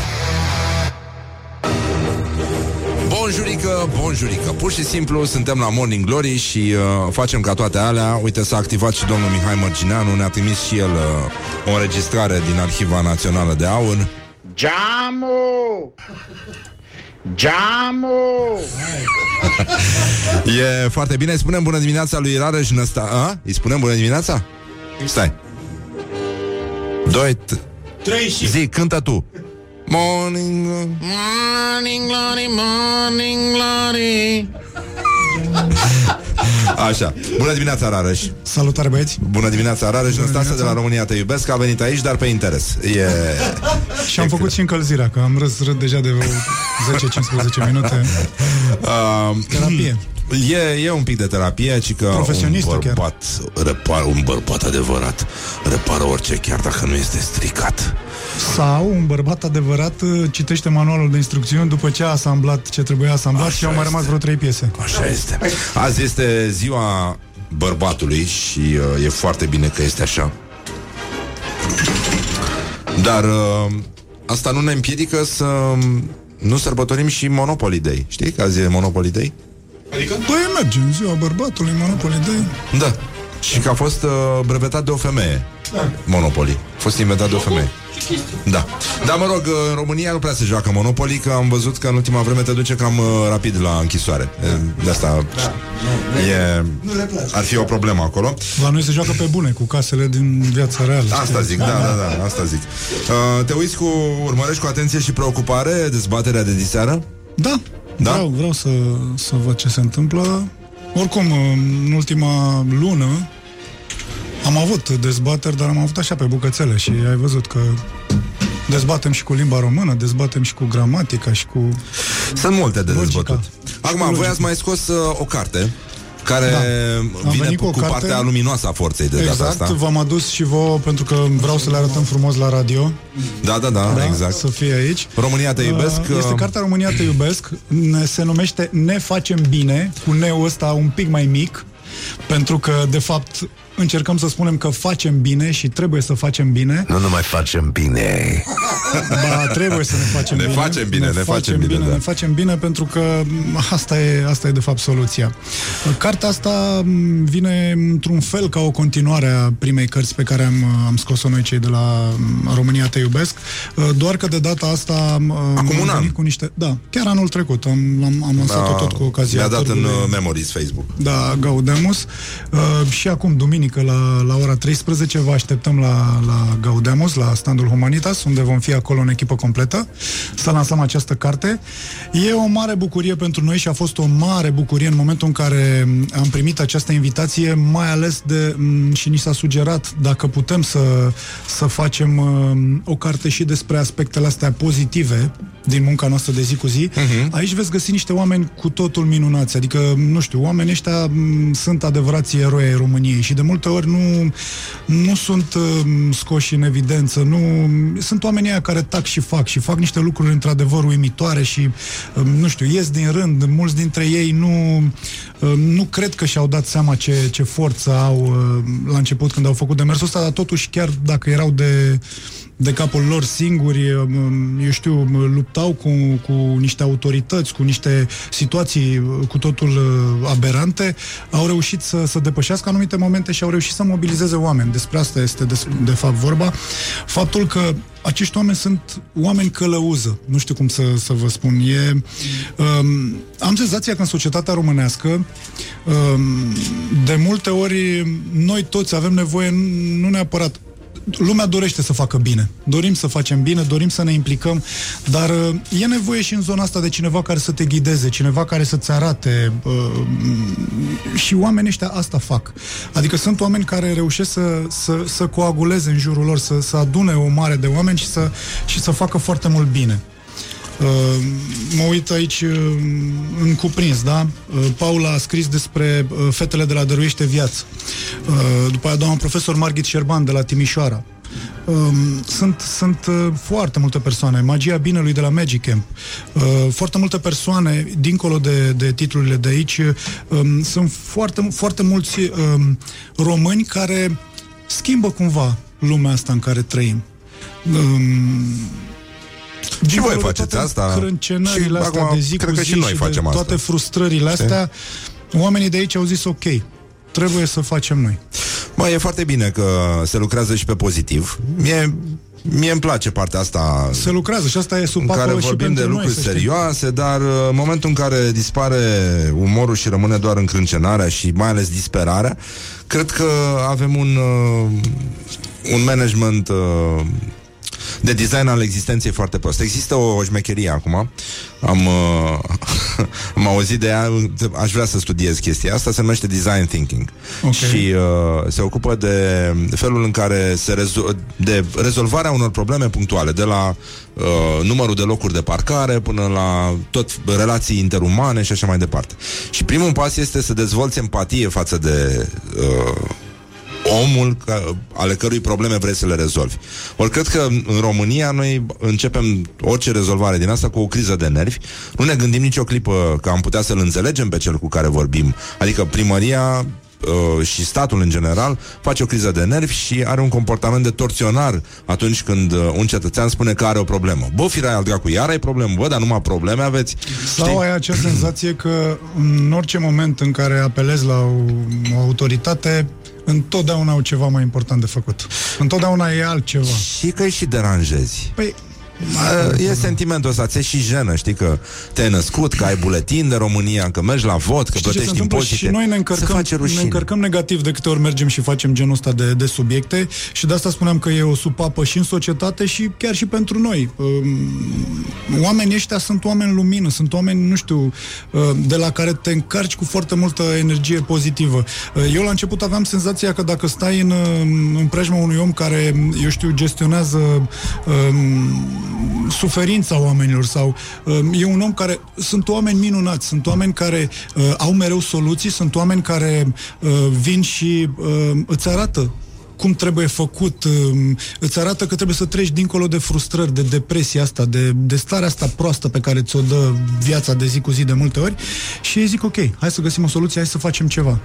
Bonjurică, bonjurică Pur și simplu suntem la Morning Glory Și uh, facem ca toate alea Uite s-a activat și domnul Mihai Mărgineanu Ne-a trimis și el uh, o înregistrare Din Arhiva Națională de Aur Geamul! Geamul! E foarte bine Îi spunem bună dimineața lui Rareș Năsta A? Îi spunem bună dimineața? Stai Doi t- Trei și... Zi, cântă tu Morning Morning glory, morning glory. Așa, bună dimineața Rareș. Salutare băieți. Bună dimineața Rareș Năstase de la România Te Iubesc A venit aici, dar pe interes. E... Și am făcut și încălzirea Că am râs râd deja de vreo 10-15 minute. Uh, Terapie E, e un pic de terapie, ci că Profesionistă un bărbat, repar, un bărbat adevărat repară orice, chiar dacă nu este stricat. Sau un bărbat adevărat uh, Citește manualul de instrucțiuni După ce a asamblat ce trebuia asamblat Așa Și au mai rămas este. vreo trei piese Așa este. Azi este ziua bărbatului și uh, e foarte bine că este așa. Dar uh, asta nu ne împiedică să nu sărbătorim și Monopoly Day. Știi că azi e Monopoly Day? Păi merge în ziua bărbatului Monopoly Day Da. Și că a fost uh, brevetat de o femeie. Monopoly. A fost inventat de o femeie. Da. Dar mă rog, în România nu prea se joacă Monopoly, că am văzut că în ultima vreme te duce cam uh, rapid la închisoare. E, De asta e, ar fi o problemă acolo. La noi se joacă pe bune Cu casele din viața reală Asta știi? zic, da, da, da, asta zic. Uh, te uiți cu, urmărești cu atenție și preocupare dezbaterea de diseară? Da, Da? Vreau, vreau să, să văd ce se întâmplă Oricum, în ultima lună Am avut dezbateri Dar am avut așa pe bucățele Și ai văzut că Dezbatem și cu limba română, dezbatem și cu gramatica și cu... Sunt multe de Logica. dezbătut. Acum, voi Logica. ați mai scos uh, o carte care Da. Am vine venit cu, cu o cu carte- partea luminoasă a forței de data Exact, asta. v-am adus și vouă pentru că vreau să le arătăm frumos la radio. Da, da, da, Da, exact. Să fie aici. România te iubesc. Uh, Este uh, cartea România te iubesc. Ne- Se numește Ne facem bine, cu neul ăsta un pic mai mic, pentru că, de fapt, încercăm să spunem că facem bine și trebuie să facem bine. Nu numai facem bine. Ba, trebuie să ne facem Ne bine. facem bine, ne facem bine, da. Ne facem bine pentru că m, asta e, asta e de fapt soluția. Cartea asta m, vine într-un fel ca o continuare a primei cărți pe care am, am scos-o noi cei de la m, România Te Iubesc, Uh, doar că de data asta m, Acum am un an. venit cu niște... Da, chiar anul trecut am, am, am lansat-o tot cu ocazia Mi-a dat în târgului. uh, Memories Facebook. Da, Gaudemus. Uh, și acum, duminică, duminică la, la ora 13 vă așteptăm la, la Gaudeamus, la standul Humanitas, unde vom fi acolo în echipă completă să lansăm această carte. E o mare bucurie pentru noi și a fost o mare bucurie în momentul în care am primit această invitație, mai ales de m, și ni s-a sugerat dacă putem să, să facem m, o carte și despre aspectele astea pozitive din munca noastră de zi cu zi. Uh-huh. Aici veți găsi niște oameni cu totul minunați, adică, nu știu, oamenii ăștia m, sunt adevărații eroi ai României și de multe ori nu, nu sunt m, scoși în evidență, nu, sunt oamenii aia care tac și fac și fac niște lucruri într-adevăr uimitoare și, m, nu știu, ies din rând, mulți dintre ei nu, m, nu cred că și-au dat seama ce, ce forță au uh, la început când au făcut demersul ăsta, dar totuși chiar dacă erau de de capul lor singuri, um, eu știu, luptau cu, cu niște autorități, cu niște situații uh, cu totul uh, aberante, au reușit să, să depășească anumite momente și au reușit să mobilizeze oameni. Despre asta este de, de fapt vorba. Faptul că acești oameni sunt oameni călăuză. Nu știu cum să, să vă spun. E, um, am senzația că în societatea românească um, de multe ori noi toți avem nevoie nu neapărat lumea dorește să facă bine. Dorim să facem bine, dorim să ne implicăm, dar uh, e nevoie și în zona asta de cineva care să te ghideze, cineva care să-ți arate uh, și oamenii ăștia asta fac. Adică sunt oameni care reușesc să, să, să coaguleze în jurul lor, să, să adune o mare de oameni și să, și să facă foarte mult bine. Uh, mă uit aici uh, în cuprins, da? Uh, Paula a scris despre uh, fetele de la Dăruiește Viață. Uh, după aia doamna profesor Margit Șerban de la Timișoara. Um, sunt, sunt uh, foarte multe persoane. Magia binelui de la Magic Camp. Uh, foarte multe persoane, dincolo de, de titlurile de aici, um, sunt foarte, foarte mulți um, români care schimbă cumva lumea asta în care trăim. Um, și voi faceți asta. Crâncenările și astea de zi cred cu că zi și noi de facem asta. toate frustrările astea, oamenii de aici au zis ok, trebuie să facem noi. Mă, e foarte bine că se lucrează și pe pozitiv. Mie, mie îmi place partea asta Se lucrează și asta e sub în care apă și vorbim pentru de noi, lucruri să știi. serioase, dar uh, în momentul în care dispare umorul și rămâne doar încrâncenarea și mai ales disperarea, cred că avem un, uh, un management uh, de design al existenței foarte prost. Există o, o șmecherie acum. Am, uh, am auzit de ea, aș vrea să studiez chestia asta, se numește design thinking. Ok. Și uh, se ocupă de felul în care se rezo- de rezolvarea unor probleme punctuale, de la uh, numărul de locuri de parcare până la tot relații interumane și așa mai departe. Și primul pas este să dezvolți empatie față de uh, omul ca, ale cărui probleme vrei să le rezolvi. Ori cred că în România noi începem orice rezolvare din asta cu o criză de nervi. Nu ne gândim nicio clipă că am putea să-l înțelegem pe cel cu care vorbim. Adică primăria uh, și statul în general face o criză de nervi și are un comportament de torționar atunci când uh, un cetățean spune că are o problemă. Bă, firai al dracu, iar ai problemă, bă, dar numai probleme aveți. Sau ai acea senzație că în orice moment în care apelezi la o, o autoritate, întotdeauna au ceva mai important de făcut. Întotdeauna e altceva. Și că îi și deranjezi. Păi, E sentimentul ăsta, ți și jenă, știi că te-ai născut, că ai buletin de România, că mergi la vot, că Știi ce se plătești întâmplă? impozite. Și noi ne Se încărcăm, face ne rușine. încărcăm negativ de câte ori mergem și facem genul ăsta de, de subiecte și de asta spuneam că e o supapă și în societate și chiar și pentru noi. Um, Oamenii ăștia sunt oameni lumină, sunt oameni, nu știu, uh, de la care te încarci cu foarte multă energie pozitivă. Uh, Eu la început aveam senzația că dacă stai în, uh, în preajma unui om care, eu știu, gestionează um, suferința oamenilor sau um, e un om care sunt oameni minunați, sunt oameni care uh, au mereu soluții, sunt oameni care uh, vin și uh, îți arată cum trebuie făcut, um, îți arată că trebuie să treci dincolo de frustrări, de depresia asta, de, de starea asta proastă pe care ți-o dă viața de zi cu zi de multe ori și ei zic ok, hai să găsim o soluție, hai să facem ceva.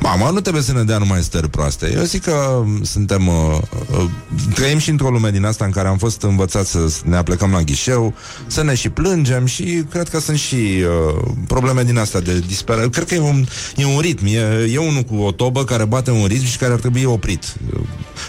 Mama, nu trebuie să ne dea numai stări proaste. Eu zic că suntem... Uh, uh, trăim și într-o lume din asta în care am fost învățați să ne aplecăm la ghișeu, să ne și plângem și cred că sunt și uh, probleme din asta de disperare. Cred că e un, e un ritm. E, e unul cu o tobă care bate un ritm și care ar trebui oprit.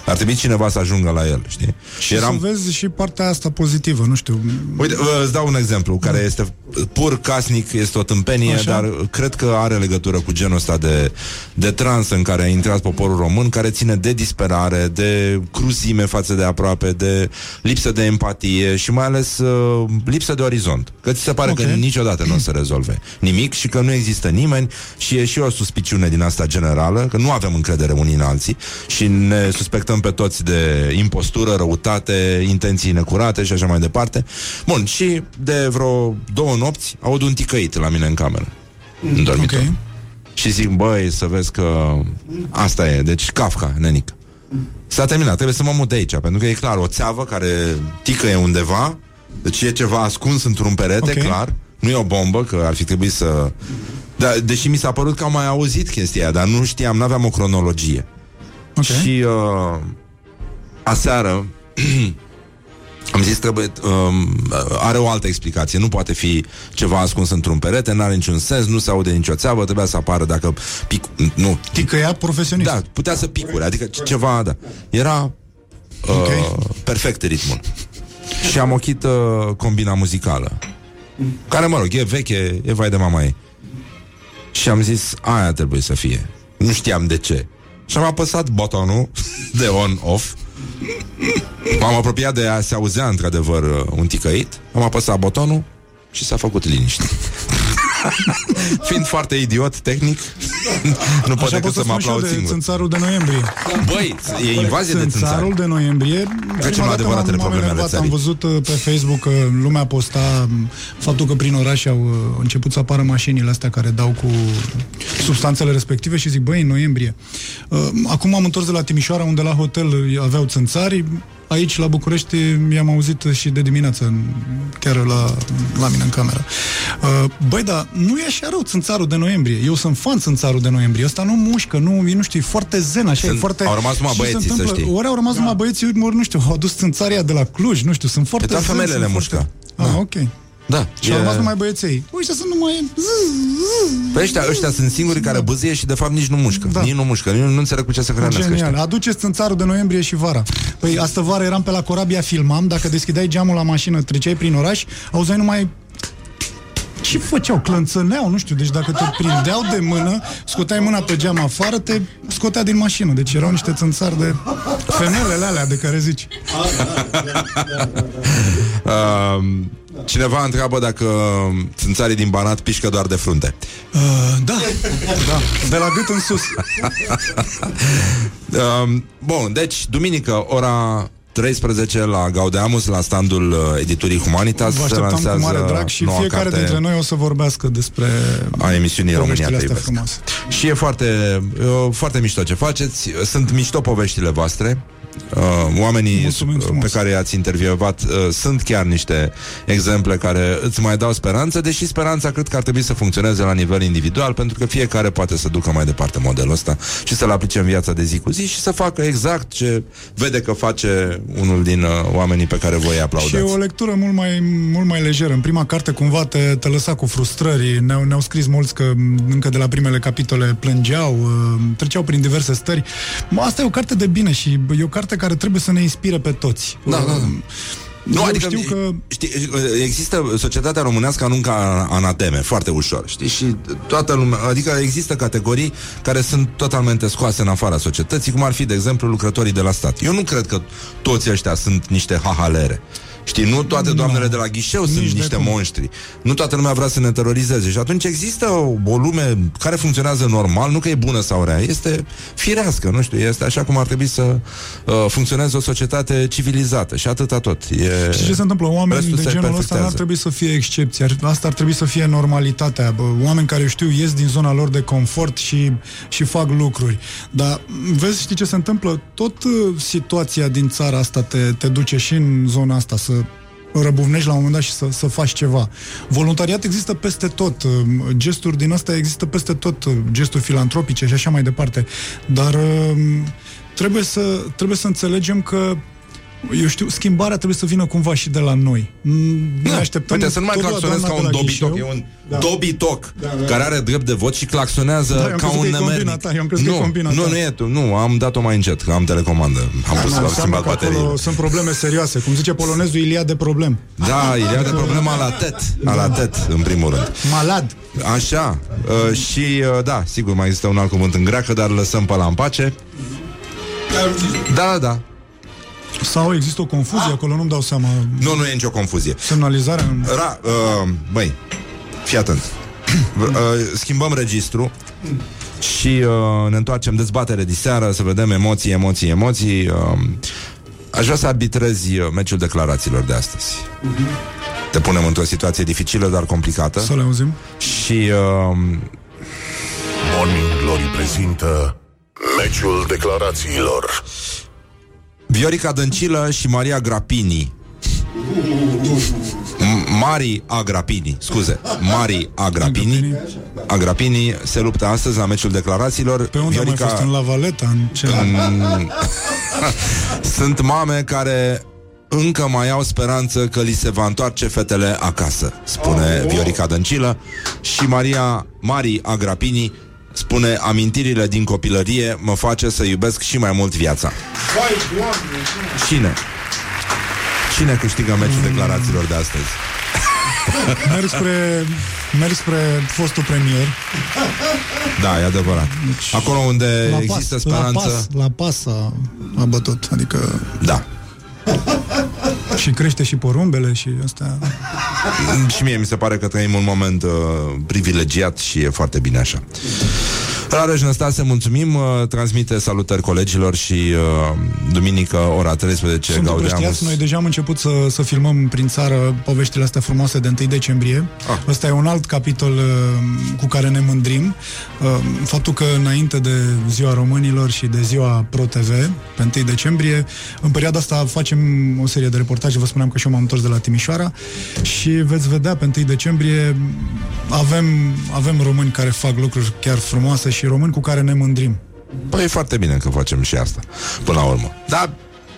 Ar trebui cineva să ajungă la el, știi? Și Eram... să vezi și partea asta pozitivă, nu știu. Uite, îți dau un exemplu care este pur casnic, este o tâmpenie, Așa? dar cred că are legătură cu genul ăsta de, de trans în care a intrat poporul român, care ține de disperare, de cruzime față de aproape, de lipsă de empatie și mai ales uh, lipsă de orizont. Că ți se pare okay. că niciodată nu o să rezolve nimic și că nu există nimeni și e și o suspiciune din asta generală, că nu avem încredere unii în alții și ne suspectăm pe toți de impostură, răutate, intenții necurate și așa mai departe. Bun, și de vreo două nopți aud un ticăit la mine în cameră, în dormitor. Okay. Și zic, băi, să vezi că asta e, deci Kafka, nenic. S-a terminat, trebuie să mă mut de aici, pentru că e clar, o țeavă care ticăie undeva, deci e ceva ascuns într-un perete, okay. clar, nu e o bombă, că ar fi trebuit să... Da, deși mi s-a părut că am mai auzit chestia dar nu știam, nu aveam o cronologie. Okay. Și uh, aseară am zis trebuie um, are o altă explicație, nu poate fi ceva ascuns într-un perete, nu are niciun sens, nu se aude nicio țeavă, trebuia să apară dacă pic, nu. Ticăia profesionist. Da, putea să picure, adică ceva, da. Era uh, okay. perfect ritmul. Și am ochit uh, combina muzicală. Care, mă rog, e veche, e vai de mama ei. Și am zis, aia trebuie să fie. Nu știam de ce. Și am apăsat butonul de on-off M-am apropiat de ea, se auzea într-adevăr uh, un ticăit. Am apăsat butonul și s-a făcut liniște Fiind foarte idiot tehnic Nu pot decât să mă aplaud singur. Țânțarul de noiembrie. Băi, e invazie de țânțar Țânțarul de noiembrie Trecem la adevăratele probleme ale Am văzut uh, pe Facebook că lumea posta um, Faptul că prin oraș au uh, început să apară mașinile astea Care dau cu substanțele respective Și zic, băi, în noiembrie. Uh, Acum am întors de la Timișoara Unde la hotel aveau țânțari aici la București mi-am auzit și de dimineață, chiar la, la mine în cameră. Uh, băi, dar nu e așa rău țânțarul de noiembrie. Eu sunt fan țânțarul de noiembrie. Ăsta nu mușcă, nu, nu știu, e foarte zen, așa, sunt, e foarte... Au rămas numai băieții, să știi. Ori au rămas da. numai băieții, ori, nu știu, au adus țânțaria de la Cluj, nu știu, sunt foarte... Pe femeile mușcă. Foarte... Ah, ok. Da. Și e... au rămas numai băieței. Ăștia sunt numai... Păi ăștia, ăștia sunt singurii care da. băzâie și de fapt nici nu mușcă. Da. Nici nu mușcă. Nici nu înțeleg cu ce să hrănesc Genial. Ăștia. Aduceți țânțarul de noiembrie și vara. Păi astă vară eram pe la Corabia, filmam, dacă deschideai geamul la mașină, treceai prin oraș, auzeai numai ce făceau? Clănțăneau, nu știu, deci dacă te prindeau de mână, scoteai mâna pe geam afară, te scotea din mașină. Deci erau niște țânțari de femelele alea de care zici. uh, cineva întreabă dacă țânțarii din Banat pișcă doar de frunte. Uh, da, da, de la gât în sus. uh, bun, deci, duminică, ora 13 la Gaudeamus, la standul uh, editurii Humanitas Vă așteptăm cu mare drag și fiecare carte dintre noi o să vorbească despre a emisiunii România te iubesc. Și e foarte, e foarte mișto ce faceți. Sunt mișto poveștile voastre uh, oamenii pe care i-ați intervievat uh, sunt chiar niște exemple care îți mai dau speranță, deși speranța cred că ar trebui să funcționeze la nivel individual, pentru că fiecare poate să ducă mai departe modelul ăsta și să-l aplice în viața de zi cu zi și să facă exact ce vede că face unul din uh, oamenii pe care voi aplaudați. Și e o lectură mult mai, mult mai lejeră. În prima carte cumva te, te lăsa cu frustrări. Ne-au, ne-au scris mulți că încă de la primele capitole plângeau, uh, treceau prin diverse stări. Asta e o carte de bine și e o carte carte care trebuie să ne inspire pe toți. Da, da, da. Nu, Eu adică știu că... știi, există societatea românească aruncă anateme foarte ușor, știi? Și toată lumea, adică există categorii care sunt totalmente scoase în afara societății, cum ar fi, de exemplu, lucrătorii de la stat. Eu nu cred că toți ăștia sunt niște hahalere. Știi, nu toate doamnele de la ghișeu sunt niște cum. monștri. Nu toată lumea vrea să ne terorizeze. Și atunci există o lume care funcționează normal, nu că e bună sau rea, este firească, nu știu, este așa cum ar trebui să uh, funcționeze o societate civilizată. Și atâta tot. E... Și ce se întâmplă? Oameni de genul ăsta n-ar trebui să fie excepție. Asta ar trebui să fie normalitatea. Bă, oameni care știu, ies din zona lor de confort și, și fac lucruri. Dar vezi, știi ce se întâmplă? Tot uh, situația din țara asta te, te duce și în zona asta să răbuvnești la un moment dat și să, să faci ceva. Voluntariat există peste tot, gesturi din astea există peste tot, gesturi filantropice și așa mai departe, dar trebuie să, trebuie să înțelegem că eu știu, schimbarea trebuie să vină cumva și de la noi. Mm, Ne așteptăm Uite, să nu mai tot la claxonez doamna ca de un la dobitoc. ghișeu. E un Da. dobitoc Da, da. care are drept de vot și claxonează Da, eu am ca crezut un că e combina nemernic. ta, eu am crezut că e nu, combina nu, ta. nu e tu. Nu, am dat-o mai încet, că am telecomandă. Am pus, Nu, am înseamnă schimbat că acolo bateriile. sunt probleme serioase. Cum zice polonezul, Ilia de problem. Da, Ilia de problema la tet. La tet, în primul rând. Malad. Așa, uh, și uh, da, sigur, mai există un alt cuvânt în greacă, dar lăsăm pe la în pace. Da, da, da. Sau există o confuzie acolo, nu-mi dau seama. Nu, nu e nicio confuzie. Semnalizarea în... Ra, uh, băi, fii atent. V- uh, schimbăm registru și uh, ne întoarcem dezbatere de seară să vedem emoții, emoții, emoții. Uh, aș vrea să arbitrezi uh, meciul declarațiilor de astăzi. Te punem într-o situație dificilă, dar complicată. Să le auzim. Și uh, Morning Glory prezintă Meciul declarațiilor Viorica Dăncilă și Maria Grapini M- Mari Agrapini, scuze Mari Agrapini Agrapini se luptă astăzi la meciul declarațiilor Pe unde Viorica... mai fost? În La Valeta? În ce? în... Sunt mame care încă mai au speranță că li se va întoarce fetele acasă, spune Viorica Dăncilă și Maria Mari Agrapini spune amintirile din copilărie mă face să iubesc și mai mult viața. Cine? Cine câștigă meciul declarațiilor de astăzi? Merg spre, merg spre fostul premier. Da, e adevărat. Acolo unde La există pas, speranță... La pas, la pas a, a bătut, adică... Da. Și crește și porumbele și astea... Și mie mi se pare că trăim un moment uh, privilegiat și e foarte bine așa. Rareș Năstase, mulțumim, uh, transmite salutări colegilor și uh, duminică, ora 13, Sunt Gaudeamus. împrăștiați, noi deja am început să, să filmăm prin țară poveștile astea frumoase de 1 decembrie. Ah. Ăsta e un alt capitol uh, cu care ne mândrim. Uh, faptul că înainte de Ziua Românilor și de Ziua Pro-TV, pe 1 decembrie, în perioada asta facem o serie de reportaje, vă spuneam că și eu m-am întors de la Timișoara și veți vedea pe 1 decembrie avem, avem români care fac lucruri chiar frumoase și români cu care ne mândrim. Păi e foarte bine că facem și asta, până la urmă. Dar,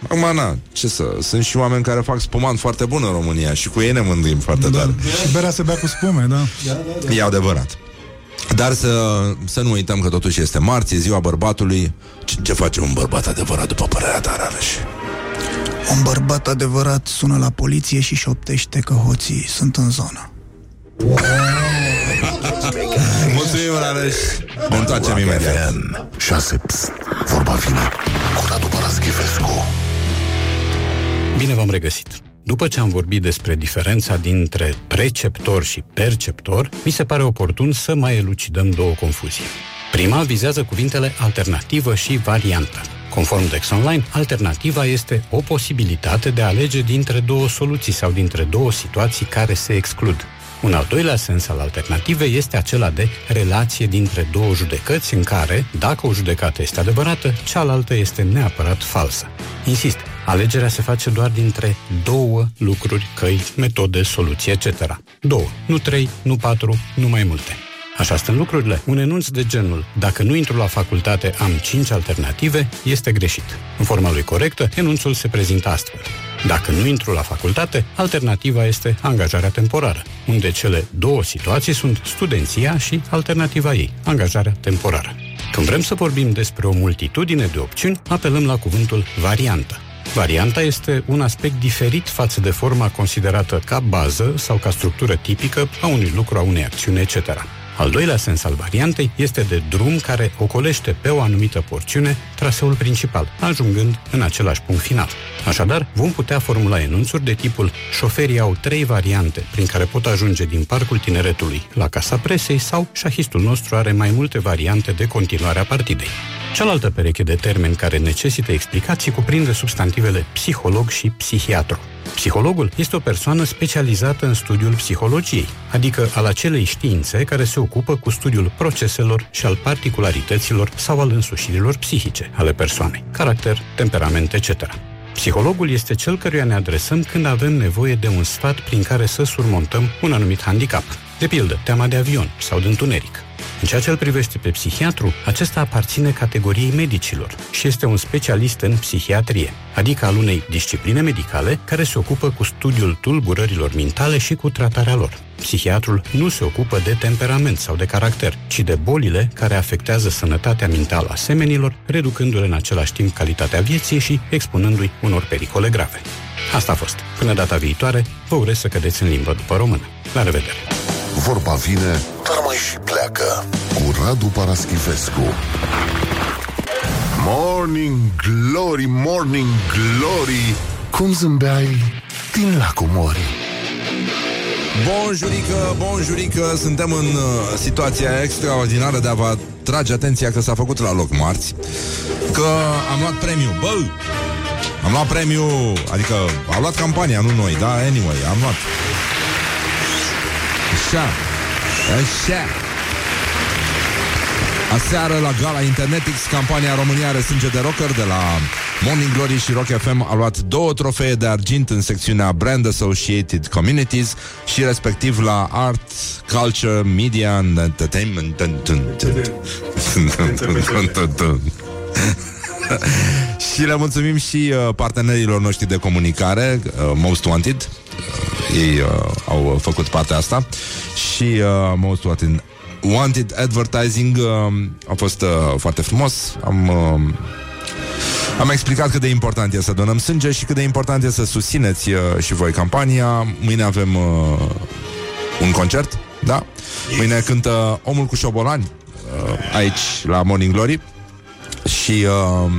acum, na, ce să... Sunt și oameni care fac spumant foarte bun în România și cu ei ne mândrim foarte Da. tare. Și berea se bea cu spume, da? E adevărat. Dar să, să nu uităm că totuși este marți, e ziua bărbatului. Ce, ce face un bărbat adevărat după părerea ta, Rareș? Un bărbat adevărat sună la poliție și șoptește că hoții sunt în zonă. Mulțumim, Rareș. Ne întoarcem imediat. 6 Psst, vorba vine Cu Radu Paraschivescu Bine v-am regăsit! După ce am vorbit despre diferența dintre preceptor și perceptor, mi se pare oportun să mai elucidăm două confuzii. Prima vizează cuvintele alternativă și variantă. Conform Dex Online, alternativa este o posibilitate de a alege dintre două soluții sau dintre două situații care se exclud. Un al doilea sens al alternativei este acela de relație dintre două judecăți în care, dacă o judecată este adevărată, cealaltă este neapărat falsă. Insist, alegerea se face doar dintre două lucruri, căi, metode, soluții, etc. Două, nu trei, nu patru, nu mai multe. Așa stând lucrurile. Un enunț de genul, dacă nu intru la facultate, am cinci alternative, este greșit. În forma lui corectă, enunțul se prezintă astfel. Dacă nu intru la facultate, alternativa este angajarea temporară, unde cele două situații sunt studenția și alternativa ei, angajarea temporară. Când vrem să vorbim despre o multitudine de opțiuni, apelăm la cuvântul variantă. Varianta este un aspect diferit față de forma considerată ca bază sau ca structură tipică a unui lucru, a unei acțiuni, etc. Al doilea sens al variantei este de drum care ocolește pe o anumită porțiune traseul principal, ajungând în același punct final. Așadar, vom putea formula enunțuri de tipul șoferii au trei variante prin care pot ajunge din Parcul Tineretului la Casa Presei sau șahistul nostru are mai multe variante de continuare a partidei. Cealaltă pereche de termeni care necesită explicații cuprinde substantivele psiholog și psihiatru. Psihologul este o persoană specializată în studiul psihologiei, adică al acelei științe care se ocupă cu studiul proceselor și al particularităților sau al însușirilor psihice ale persoanei, caracter, temperament, etc. Psihologul este cel căruia ne adresăm când avem nevoie de un sfat prin care să surmontăm un anumit handicap. De pildă, teama de avion sau de întuneric. În ceea ce îl privește pe psihiatru, acesta aparține categoriei medicilor și este un specialist în psihiatrie, adică al unei discipline medicale care se ocupă cu studiul tulburărilor mentale și cu tratarea lor. Psihiatrul nu se ocupă de temperament sau de caracter, ci de bolile care afectează sănătatea mentală a semenilor, reducându-le în același timp calitatea vieții și expunându-i unor pericole grave. Asta a fost. Până data viitoare, vă urez să cădeți în limbă după română. La revedere! Vorba vine, dar mai și pleacă. Cu Radu Paraschivescu. Morning Glory, Morning Glory, cum zâmbeai din lacul Mori. Bonjurică, bonjurică, suntem în uh, situația extraordinară de a vă trage atenția că s-a făcut la loc marți, că am luat premiu, bă, am luat premiu, adică am luat campania, nu noi, da, anyway, am luat. Așa, așa. Aseară la gala Internetix, campania România are sânge de rocker de la Morning Glory și Rock FM a luat două trofee de argint în secțiunea Brand Associated Communities și respectiv la Art, Culture, Media and Entertainment. și le mulțumim și uh, partenerilor noștri de comunicare, uh, Most Wanted. Uh, ei uh, au făcut partea asta și uh, Most Wanted Wanted Advertising uh, a fost uh, foarte frumos. Am uh, am explicat cât de important e să donăm sânge și cât de important e să susțineți uh, și voi campania. Mâine avem uh, un concert, da? Mâine cântă Omul cu șobolani uh, aici la Morning Glory și uh,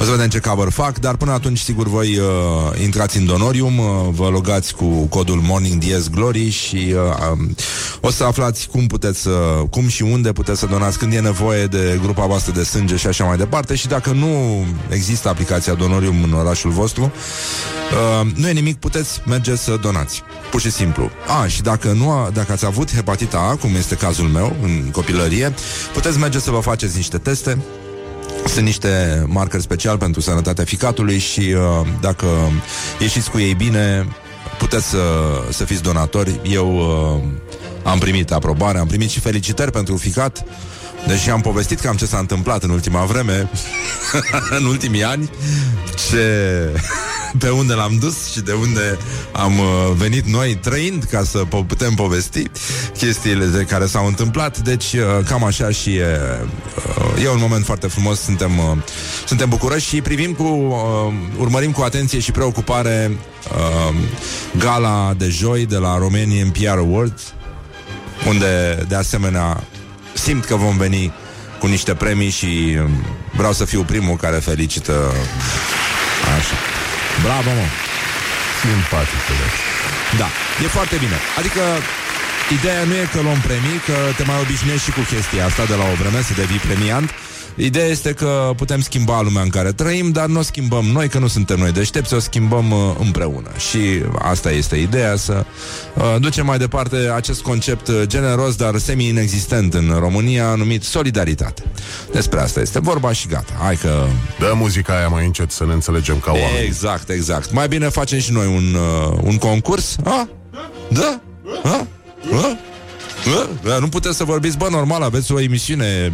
o să vedem ce cover fac, dar până atunci, sigur, voi uh, intrați în Donorium, uh, vă logați cu codul Morning Diez Glory și uh, um, o să aflați cum puteți să, cum și unde puteți să donați când e nevoie de grupa voastră de sânge și așa mai departe și dacă nu există aplicația Donorium în orașul vostru, uh, nu e nimic, puteți merge să donați. Pur și simplu. A, și dacă nu, dacă ați avut hepatita A, cum este cazul meu în copilărie, puteți merge să vă faceți niște teste sunt niște marcări special pentru sănătatea ficatului și uh, dacă ieșiți cu ei bine, puteți să, să fiți donatori. Eu uh, am primit aprobare, am primit și felicitări pentru ficat. Deși am povestit cam ce s-a întâmplat în ultima vreme, în ultimii ani, ce, pe unde l-am dus și de unde am uh, venit noi trăind ca să po- putem povesti chestiile de care s-au întâmplat. Deci, uh, cam așa și e, uh, e un moment foarte frumos. Suntem, uh, suntem bucuroși și privim cu, uh, urmărim cu atenție și preocupare uh, gala de joi de la Romanian PR Awards, unde, de asemenea, simt că vom veni cu niște premii și um, vreau să fiu primul care felicită așa. Bravo, mă! Simpatic, Da, e foarte bine. Adică Ideea nu e că luăm premii, că te mai obișnuiești și cu chestia asta de la o vreme, să devii premiant. Ideea este că putem schimba lumea în care trăim, dar nu o schimbăm noi, că nu suntem noi deștepți, o schimbăm uh, împreună. Și asta este ideea, să uh, ducem mai departe acest concept uh, generos, dar semi-inexistent în România, numit solidaritate. Despre asta este vorba și gata. Hai că... Dă muzica aia mai încet să ne înțelegem ca oameni. Exact, exact. Mai bine facem și noi un, uh, un concurs? A? Da? A? A? A? Da, nu puteți să vorbiți, bă, normal, aveți o emisiune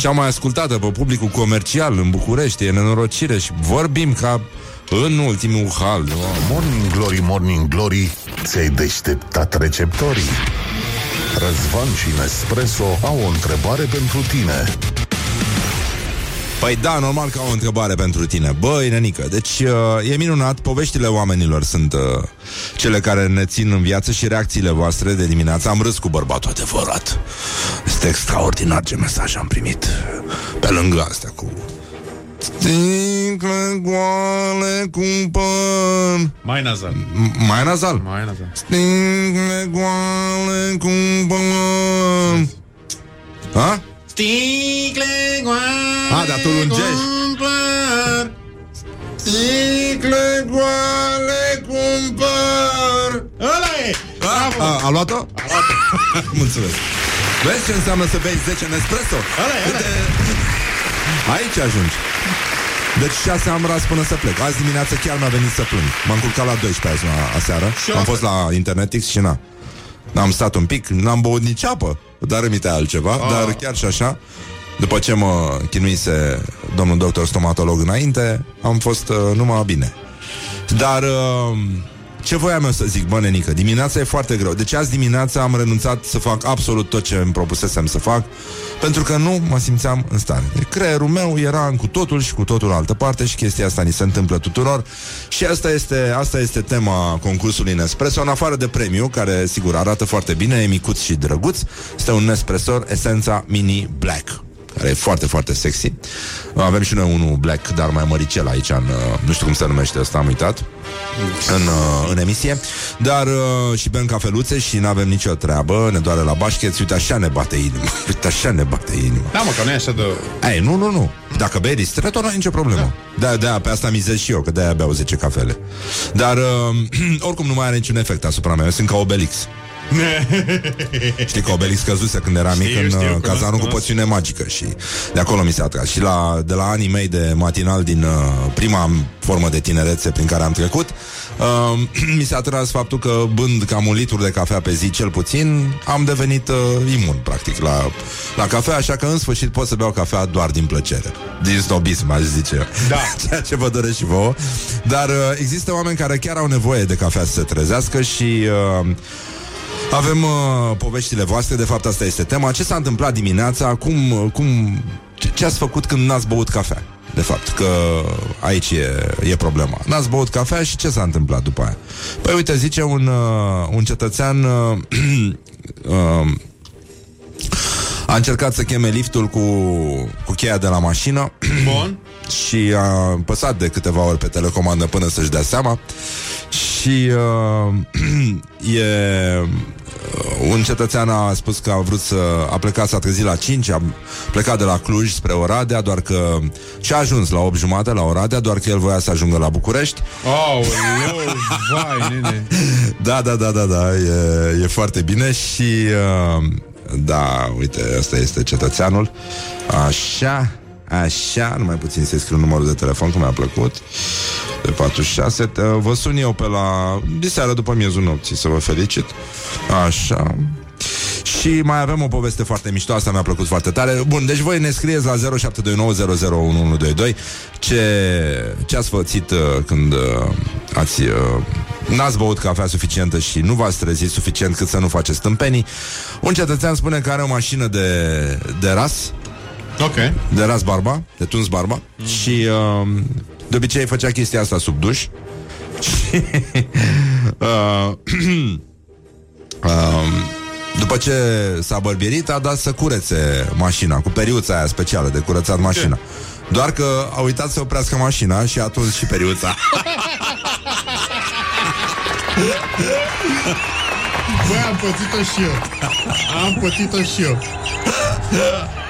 cea mai ascultată pe publicul comercial în București, e nenorocire și vorbim ca în ultimul hal. Morning Glory, Morning Glory, ți-ai deșteptat receptorii. Răzvan și Nespresso au o întrebare pentru tine. Păi da, normal că au o întrebare pentru tine. Băi, nenică, deci uh, e minunat Poveștile oamenilor sunt uh, cele care ne țin în viață Și reacțiile voastre de dimineață. Am râs cu bărbatul adevărat. Este extraordinar ce mesaj am primit. Pe lângă astea cu Sticle goale cumpăr Mai nazal. M- Mai nazal. Mai nazal. Sticle goale cumpăr Ha? Sticle goale A, dar tu lungești. Sticle goale cumpăr Ăla e! A, a, a luat-o? A luat-o. Mulțumesc. Vezi ce înseamnă să bei 10 Nespresso? Ăla e, ăla e. Aici ajungi. Deci șase am ras până să plec. Azi dimineață chiar mi-a venit să plâng. M-am culcat la 12 azi la, aseară. Și eu Am la fost la Internetix și na. Am stat un pic, n-am băut nici apă, dar îmi altceva, Ah. dar chiar și așa, după ce mă chinuise domnul doctor stomatolog înainte, am fost uh, numai bine. Dar uh, ce voiam eu să zic, bă, nenică, dimineața e foarte greu. Deci azi dimineața am renunțat să fac absolut tot ce îmi propusesem să fac, pentru că nu mă simțeam în stare. Deci creierul meu era în cu totul și cu totul altă parte și chestia asta ni se întâmplă tuturor. Și asta este, asta este tema concursului Nespresso, în afară de premiu, care, sigur, arată foarte bine, e micuț și drăguț. Este un Nespresso Essența Mini Black care e foarte, foarte sexy. Avem și noi unul black, dar mai măricel aici, în, uh, nu știu cum se numește ăsta, am uitat, în, uh, în emisie. Dar uh, și bem cafeluțe și nu avem nicio treabă, ne doare la bașcheți, uite așa ne bate inima, uite așa ne bate inima. Da, mă, că nu e așa de... Ei, nu, nu, nu. Dacă bei ristretto, nu ai nicio problemă. Da, da, pe asta mizez și eu, că de-aia beau 10 cafele. Dar, uh, oricum, nu mai are niciun efect asupra mea. Eu sunt ca Obelix. Știi că Obelix căzuse când era mic Știu, în știu, uh, cunosc, cazanul cu cunosc. poțiune magică și de acolo mi s-a atras. Și la, de la anii mei de matinal din uh, prima formă de tinerețe prin care am trecut, uh, mi s-a atras faptul că bând cam un litru de cafea pe zi cel puțin, am devenit uh, imun practic la, la cafea, așa că în sfârșit pot să beau cafea doar din plăcere. Din snobism, aș zice. Da. Ceea ce vă doresc și vouă. Dar uh, există oameni care chiar au nevoie de cafea să se trezească și... Uh, avem uh, poveștile voastre, de fapt asta este tema. Ce s-a întâmplat dimineața? Cum, uh, cum, ce, ce ați făcut când n-ați băut cafea? De fapt, că aici e, e problema. N-ați băut cafea și ce s-a întâmplat după aia? Păi uite, zice un, uh, un cetățean uh, uh, a încercat să cheme liftul cu, cu cheia de la mașină Bun. și a păsat de câteva ori pe telecomandă până să-și dea seama și uh, e un cetățean a spus că a vrut să a plecat, s-a trezit la 5, a plecat de la Cluj spre Oradea, doar că și a ajuns la 8 jumate la Oradea, doar că el voia să ajungă la București. Oh, vai, nene. Da, da, da, da, da, e, e foarte bine și uh, da, uite, ăsta este cetățeanul. Așa, așa, numai puțin să scriu numărul de telefon, că mi-a plăcut. Pe 46, te, vă sun eu pe la diseară după miezul nopții, să vă felicit. Așa. Și mai avem o poveste foarte mișto, asta mi-a plăcut foarte tare. Bun, deci voi ne scrieți la 0729001122 ce, ce ați fățit uh, când uh, ați uh, n-ați băut cafea suficientă și nu v-ați trezit suficient cât să nu faceți tâmpenii. Un cetățean spune că are o mașină de, de ras, Ok. de ras barba, de tuns barba mm. și uh, de obicei făcea chestia asta sub duș. Și, uh, uh, după ce s-a bărbierit, a dat să curețe mașina cu periuța aia specială de curățat mașina. Doar că a uitat să oprească mașina și a tuns și periuța. Băi, am pățit-o și eu. Am pățit-o și eu.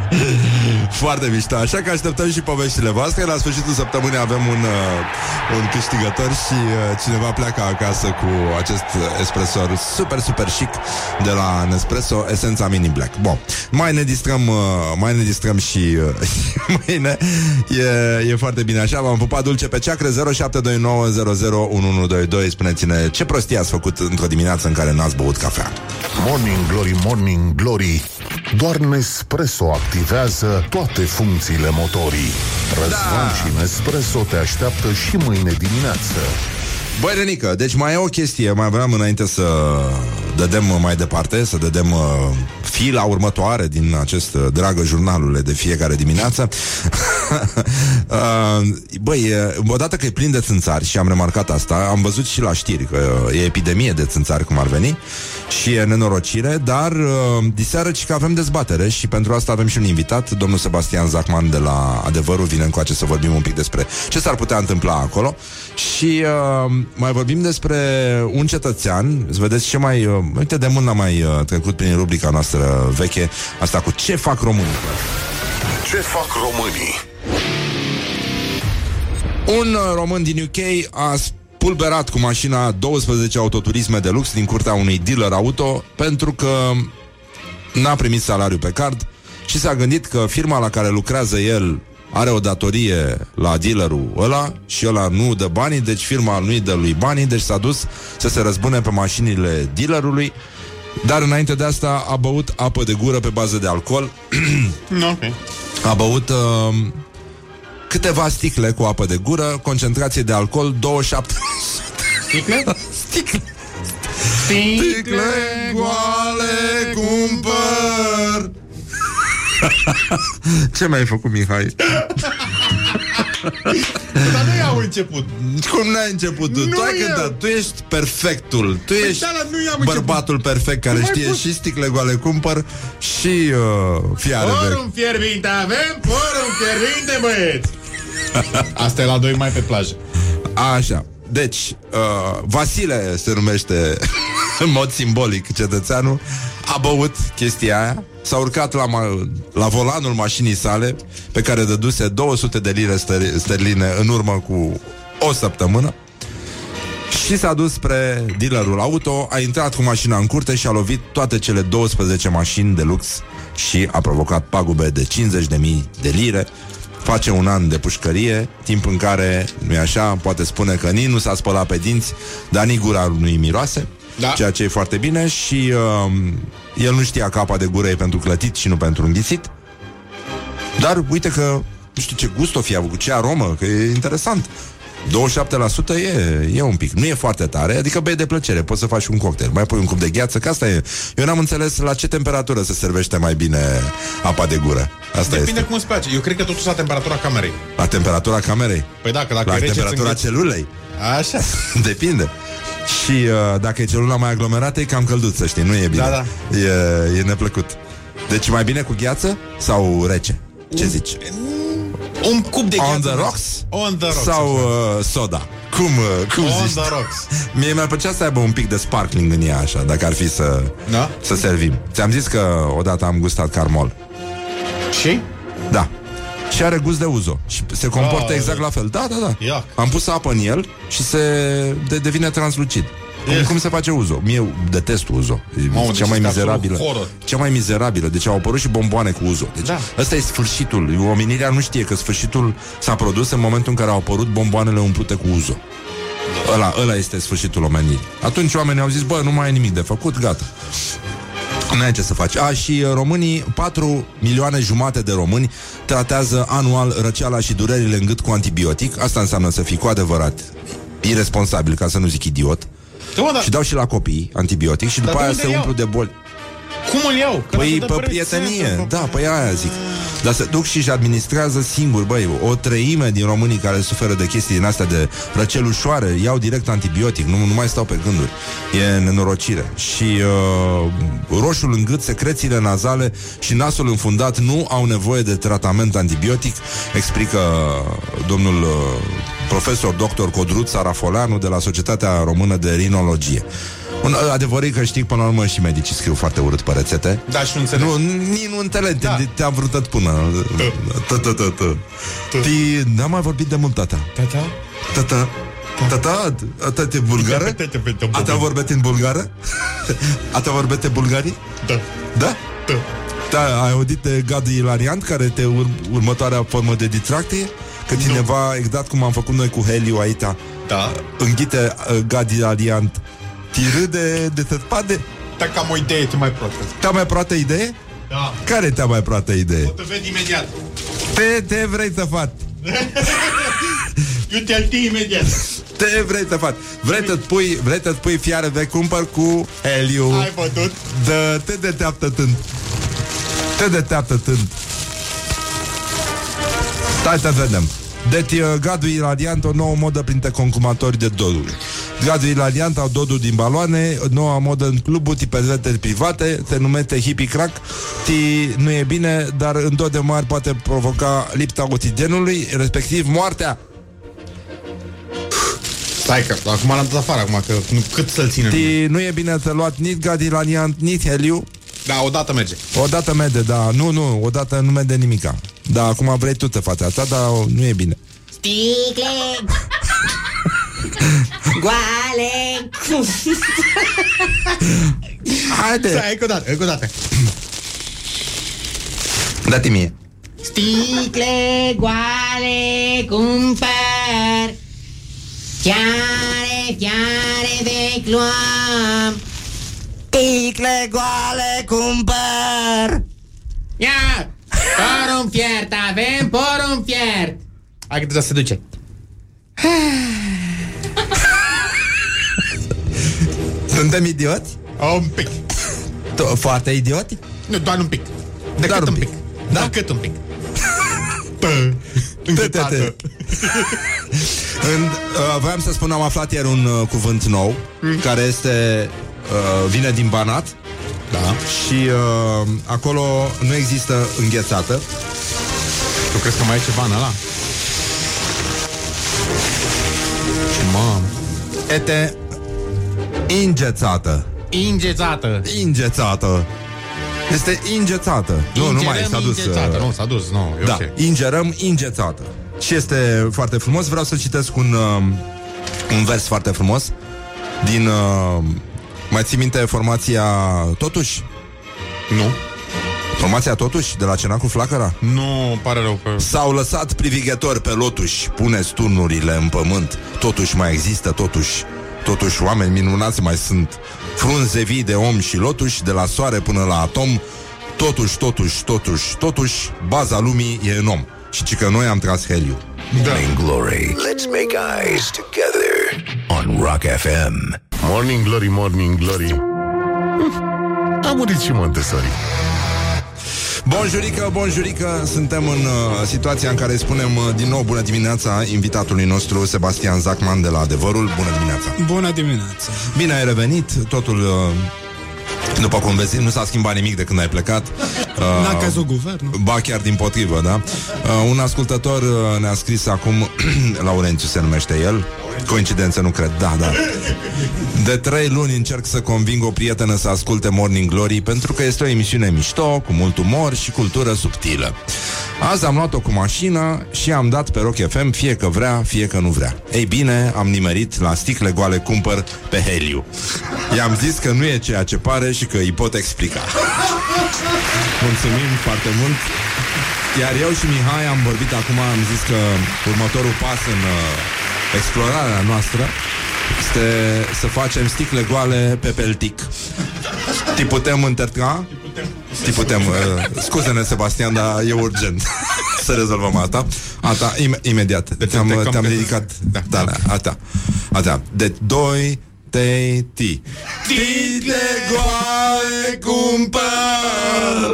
Foarte mișto, așa că așteptăm și poveștile voastre. La sfârșitul săptămânii avem un, uh, un câștigător Și uh, cineva pleacă acasă cu acest espresor super, super chic De la Nespresso, esența Mini Black. Bun, mai ne distrăm, uh, mai ne distrăm și uh, mâine. E, e foarte bine așa. V-am pupat dulce pe ceacră 0729001122 Spuneți-ne ce prostie ați făcut într-o dimineață în care n-ați băut cafea. Morning Glory, Morning Glory. Doar Nespresso activează toate funcțiile motorii. Răzvan da. și Nespresso te așteaptă și mâine dimineață. Băi, Renică, deci mai e o chestie. Mai vreau înainte să dădem mai departe Să dădem uh, fila următoare Din acest uh, dragă jurnalule De fiecare dimineață. Uh, Băi, e, odată că e plin de țânțari Și am remarcat asta Am văzut și la știri Că e epidemie de țânțari cum ar veni Și e nenorocire Dar uh, diseară ci că avem dezbatere Și pentru asta avem și un invitat Domnul Sebastian Zacman de la Adevărul. Vine încoace să vorbim un pic despre Ce s-ar putea întâmpla acolo. Și uh, mai vorbim despre un cetățean Să vedeți ce mai... Uh, uite, de mult n-am mai uh, trecut prin rubrica noastră veche Asta cu ce fac românii Ce fac românii? Un uh, român din UK a spulberat cu mașina 12 autoturisme de lux din curtea unui dealer auto pentru că n-a primit salariu pe card și s-a gândit că firma la care lucrează el are o datorie la dealerul ăla și ăla nu dă banii, deci firma nu-i dă lui banii, deci s-a dus să se răzbune pe mașinile dealerului, dar înainte de asta a băut apă de gură pe bază de alcool. ok. A băut uh, câteva sticle cu apă de gură, concentrație de alcool 27. Sticle? Sticle. Sticle goale cumpăr Ce mi-ai făcut, Mihai? Dar nu i-au început. Cum n-ai început tu? Nu tu ai eu. cântat, tu ești perfectul Tu Păi ești da, dar nu i-am bărbatul perfect Care Nu mai știe pus- și sticle goale cumpăr Și uh, fiare vechi Forum fierbinte avem, forum fierbinte, băieți! Asta e la doi mai pe plajă. Așa deci, uh, Vasile se numește în mod simbolic cetățeanul, a băut chestia aia, s-a urcat la, ma- la volanul mașinii sale, pe care dăduse 200 de lire ster- sterline în urmă cu o săptămână, și s-a dus spre dealerul auto, a intrat cu mașina în curte și a lovit toate cele 12 mașini de lux și a provocat pagube de 50.000 de lire. Face un an de pușcărie, timp în care, nu-i așa, poate spune că nici nu s-a spălat pe dinți, dar nici gura nu-i miroase, Da. ceea ce e foarte bine și uh, el nu știa că apa de gură e pentru clătit și nu pentru înghițit. Dar uite că, nu știu ce gust o fi avut, ce aromă, că e interesant. 27% e, e un pic, nu e foarte tare, adică bei de plăcere, poți să faci un cocktail, mai pui un cup de gheață, că asta e. Eu n-am înțeles la ce temperatură se servește mai bine apa de gură. Asta Depinde este. cum îți place. Eu cred că totuși la temperatura camerei. La temperatura camerei. Păi da, că dacă la e rece, temperatura îți îngheți. celulei. Așa. Depinde. Și uh, dacă e celula mai aglomerată, e cam călduț, să știi, nu e bine. Da, da. E, e neplăcut. Deci mai bine cu gheață sau rece? Ce zici? Un cup de On gheață. the rocks? On the rocks. Sau uh, soda? Cum, uh, cum On zici? the rocks. Mie mi-ar plăcea să aibă un pic de sparkling în ea, așa, dacă ar fi să, Da? să servim. Ți-am zis că odată am gustat carmol. Și? Da. Și are gust de uzo. Și se comportă Da, exact la fel. Da, da, da. Iac. Am pus apă în el și se de, devine translucid. Cum, Yes. cum se face uzo? Mie detest uzo. E Mamă, cea deci mai este mizerabilă. absolut horror. Cea mai mizerabilă. Deci au apărut și bomboane cu uzo. Deci Da. ăsta e sfârșitul. Omenirea nu știe că sfârșitul s-a produs în momentul în care au apărut bomboanele umplute cu uzo. Ăla, ăla este sfârșitul omenirii. Atunci oamenii au zis, bă, nu mai e nimic de făcut, gata. Nu ai ce să faci. A, și uh, românii, 4 milioane jumate de români tratează anual răceala și durerile în gât cu antibiotic. Asta înseamnă să fii cu adevărat irresponsabil, ca să nu zic idiot. Da, mă, da. Și dau și la copii antibiotic și Dar după de aia unde se iau? umplu de boli. Cum îl iau? Că Păi dacă dă pe preț, prietenie, să- da, păi aia zic Dar se duc și își administrează singur Băi, o treime din românii care suferă de chestii din astea de răcel ușoare Iau direct antibiotic, nu, nu mai stau pe gânduri E nenorocire Și uh, roșul în gât, secrețiile nazale și nasul înfundat Nu au nevoie de tratament antibiotic Explică domnul uh, profesor dr. Codruț Arafoleanu De la Societatea Română de Rinologie un adevăr e că știi până la urmă și medicii scriu foarte urât pe rețete Da, și nu înțeleg. nu, nici nu înțeleg, Da. te- te-am vrut tot până Tă-tă-tă-tă Ti, n-am mai vorbit de mult, tata Tata? Tata Tata, ata te bulgară? Ata vorbet în bulgară? Ata vorbet în bulgarii? Da. Da? Da, ai audit de Gadu Ilarian Care te ur- următoarea formă de distracție? Că cineva, exact cum am făcut noi cu Heliu aici Da. Înghite uh, Gadu Ilarian Ti râde de te spade Dacă am o idee, te mai proastă. Te-a mai proastă idee? Da. Care te-a mai proastă idee? O te ved imediat. Te, te vrei să faci Eu te-al știi imediat. Te vrei să faci Vrei să-ți pui, vrei să-ți pui fiare de cumpăr cu Heliu Ai văzut? Dă, te deteaptă tânt Te deteaptă tânt Stai să vedem deci uh, Gadu Iradiant, o nouă modă printre consumatori de doduri. Gadu Iradiant au doduri din baloane, noua modă în cluburi, tipezete private, se numește hippie crack, ti nu e bine, dar în dode mari poate provoca lipsa oxigenului, respectiv moartea. Stai că acum l-am dat afară, acum, că nu, cât să-l ținem. Ti nu e bine să luați nici Gadu Iradiant, nici Heliu, Da, odată merge. Odată mede, da, nu, nu, odată nu mede nimica. Da, acum vrei tu să faci asta, dar nu e bine. Sticle Goale Haide! Stai, încă o dată, încă o dată. Dă-te mie. Sticle goale cumpăr Fiare, fiare vechi luăm Sticle goale cumpăr Ia! Porun fiert, avem porun fiert Hai că deja se duce. Suntem idioti? Un pic. To- Foarte idioti? Nu, doar un pic. Decât Doar un un pic. pic. Da? Decât un pic. Te, te, te. În, uh, voiam să spun, am aflat ieri un uh, cuvânt nou Mm. Care este uh, Vine din Banat Da. Și uh, acolo nu există înghețată Tu crezi că mai e ceva în ăla? Mamă. Este Ingețată Ingețată. Ingețată Este ingețată Nu, nu mai s-a dus Ingețată. uh, Nu, s-a dus, nu, e Da, ok. ingerăm ingețată Și este foarte frumos Vreau să citesc un, uh, un vers foarte frumos Din uh, Mai ții minte formația Totuși? Nu. Formația Totuși de la Cenacru Flacăra? Nu, pare rău că... S-au lăsat privighetori pe lotuși Puneți turnurile în pământ Totuși mai există, totuși Totuși oameni minunați mai sunt Frunze vii de om și lotuși De la soare până la atom Totuși, totuși, totuși, totuși Baza lumii e în om Și ci că noi am tras heliu Morning Glory. Let's make eyes together on Rock FM. Morning Glory, Morning Glory. Hm, A murit și Montessori. Bonjurică, bonjurică Suntem în uh, situația în care spunem uh, Din nou bună dimineața invitatului nostru Sebastian Zacman de la Adevărul. Bună dimineața. Bună dimineața! Bine ai revenit, totul uh, după cum vezi, nu s-a schimbat nimic de când ai plecat. Uh, N-a căzut guvernul. Ba chiar din potrivă, da? Uh, un ascultător uh, ne-a scris acum, Laurențiu se numește el, coincidență nu cred, da, da. De trei luni încerc să conving o prietenă să asculte Morning Glory pentru că este o emisiune mișto, cu mult umor și cultură subtilă. Azi am luat-o cu mașina și am dat pe Rock FM fie că vrea, fie că nu vrea. Ei bine, am nimerit la sticle goale cumpăr pe heliu. I-am zis că nu e ceea ce pare și că îi pot explica. Mulțumim foarte mult. Iar eu și Mihai am vorbit acum, am zis că următorul pas în uh, explorarea noastră este să facem sticle goale pe peltic. Ti putem înterca? Ti putem. Uh, scuze-ne, Sebastian, dar e urgent să rezolvăm asta. Asta, im- imediat. Te-am, întercăm te-am pe- ridicat. Da, da, da, asta. Asta. De 2, te, ti. Sticle goale cumpăr!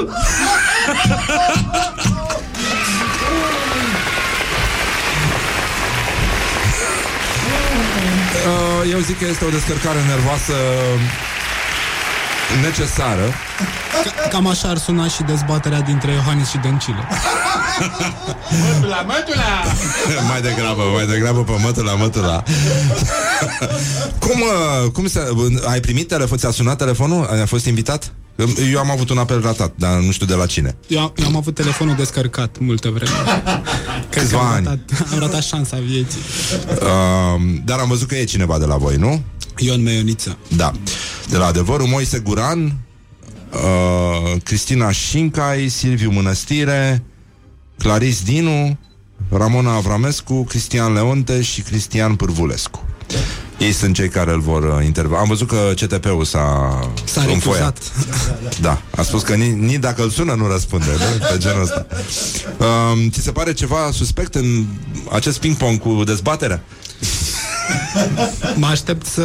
Uh, eu zic că este o descărcare nervoasă necesară. Ca- Cam așa ar suna și dezbaterea dintre Iohannis și Dăncilă. Mătula, mătula! mai degrabă, mai degrabă pe mătula, mătula. cum, uh, cum se, ai primit telefon, ți-a sunat telefonul? Ai fost invitat? Eu am avut un apel ratat, dar nu știu de la cine. Eu, am- eu am avut telefonul descărcat multă vreme. Cred Câțiva că am ani. ratat, am ratat șansa vieții. Uh, dar am văzut că e cineva de la voi, nu? Ion Meioniță. Da. De la adevărul, Moise Guran, uh, Cristina Șincai, Silviu Mănăstire, Claris Dinu, Ramona Avramescu, Cristian Leonte și Cristian Pârvulescu. Ei sunt cei care îl vor uh, interveni. Am văzut că CTP-ul s-a, S-a înfoiat. Da, a spus că nici, nici dacă îl sună nu răspunde, nu? Pe genul ăsta. Um, ți se pare ceva suspect în acest ping-pong cu dezbaterea? Mă aștept să,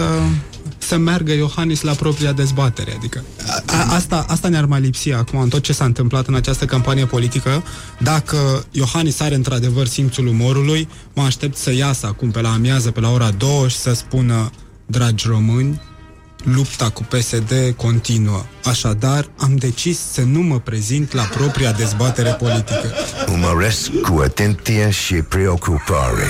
să meargă Iohannis la propria dezbatere. Adică a, a, asta, asta ne-ar mai lipsi acum în tot ce s-a întâmplat în această campanie politică. Dacă Iohannis are într-adevăr simțul umorului, mă aștept să iasă acum pe la amiază, pe la ora 2 și să spună Dragi români, lupta cu PSD continuă. Așadar, am decis să nu mă prezint la propria dezbatere politică. Umăresc cu atenție și preocupare.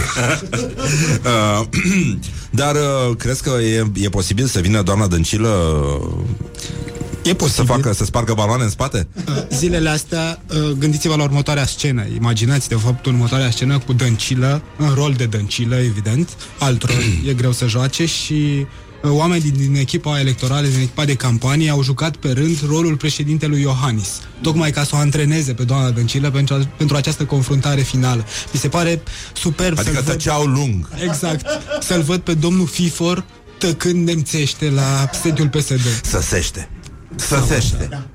Uh, dar uh, crezi că e, e posibil să vină doamna Dăncilă uh, E posibil. să facă, să spargă baloane în spate? Uh, Zilele astea, uh, gândiți-vă la următoarea scenă. Imaginați, de fapt, următoarea scenă cu Dăncilă, în rol de Dăncilă, evident. Alt rol e greu să joace și uh, oamenii din, din echipa electorală, din echipa de campanie, au jucat pe rând rolul președintelui Iohannis, tocmai ca să o antreneze pe doamna Dăncilă pentru, pentru această confruntare finală. Mi se pare superb Adică să-l văd... tăceau lung. Exact. Să-l văd pe domnul Fifor tăcând nemțește la sediul PSD. Săsește. Săsește.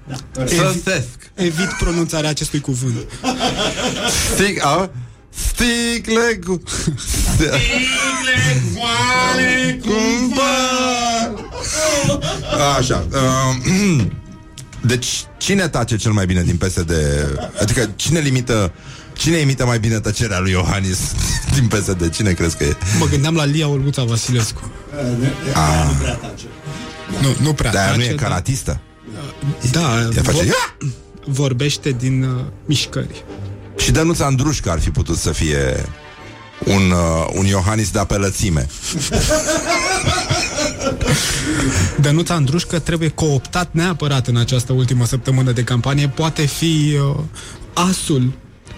Săsesc. Evit pronunțarea acestui cuvânt. Stic, a? Sticle cu... Sticle goale cumpăr Așa uh, Deci cine tace cel mai bine din PSD Adică cine limită Cine imită mai bine tăcerea lui Iohannis din PSD? Cine crezi că e? Mă gândeam la Lia Olguța Vasilescu. Ah. Nu, nu prea Dar ea nu tace, e dar- caratistă? Da, Ea face... vo- vorbește din uh, mișcări. Și Dănuța Andrușca ar fi putut să fie un, uh, un Iohannis de apelățime. Dănuța Andrușcă trebuie cooptat neapărat în această ultimă săptămână de campanie. Poate fi uh, asul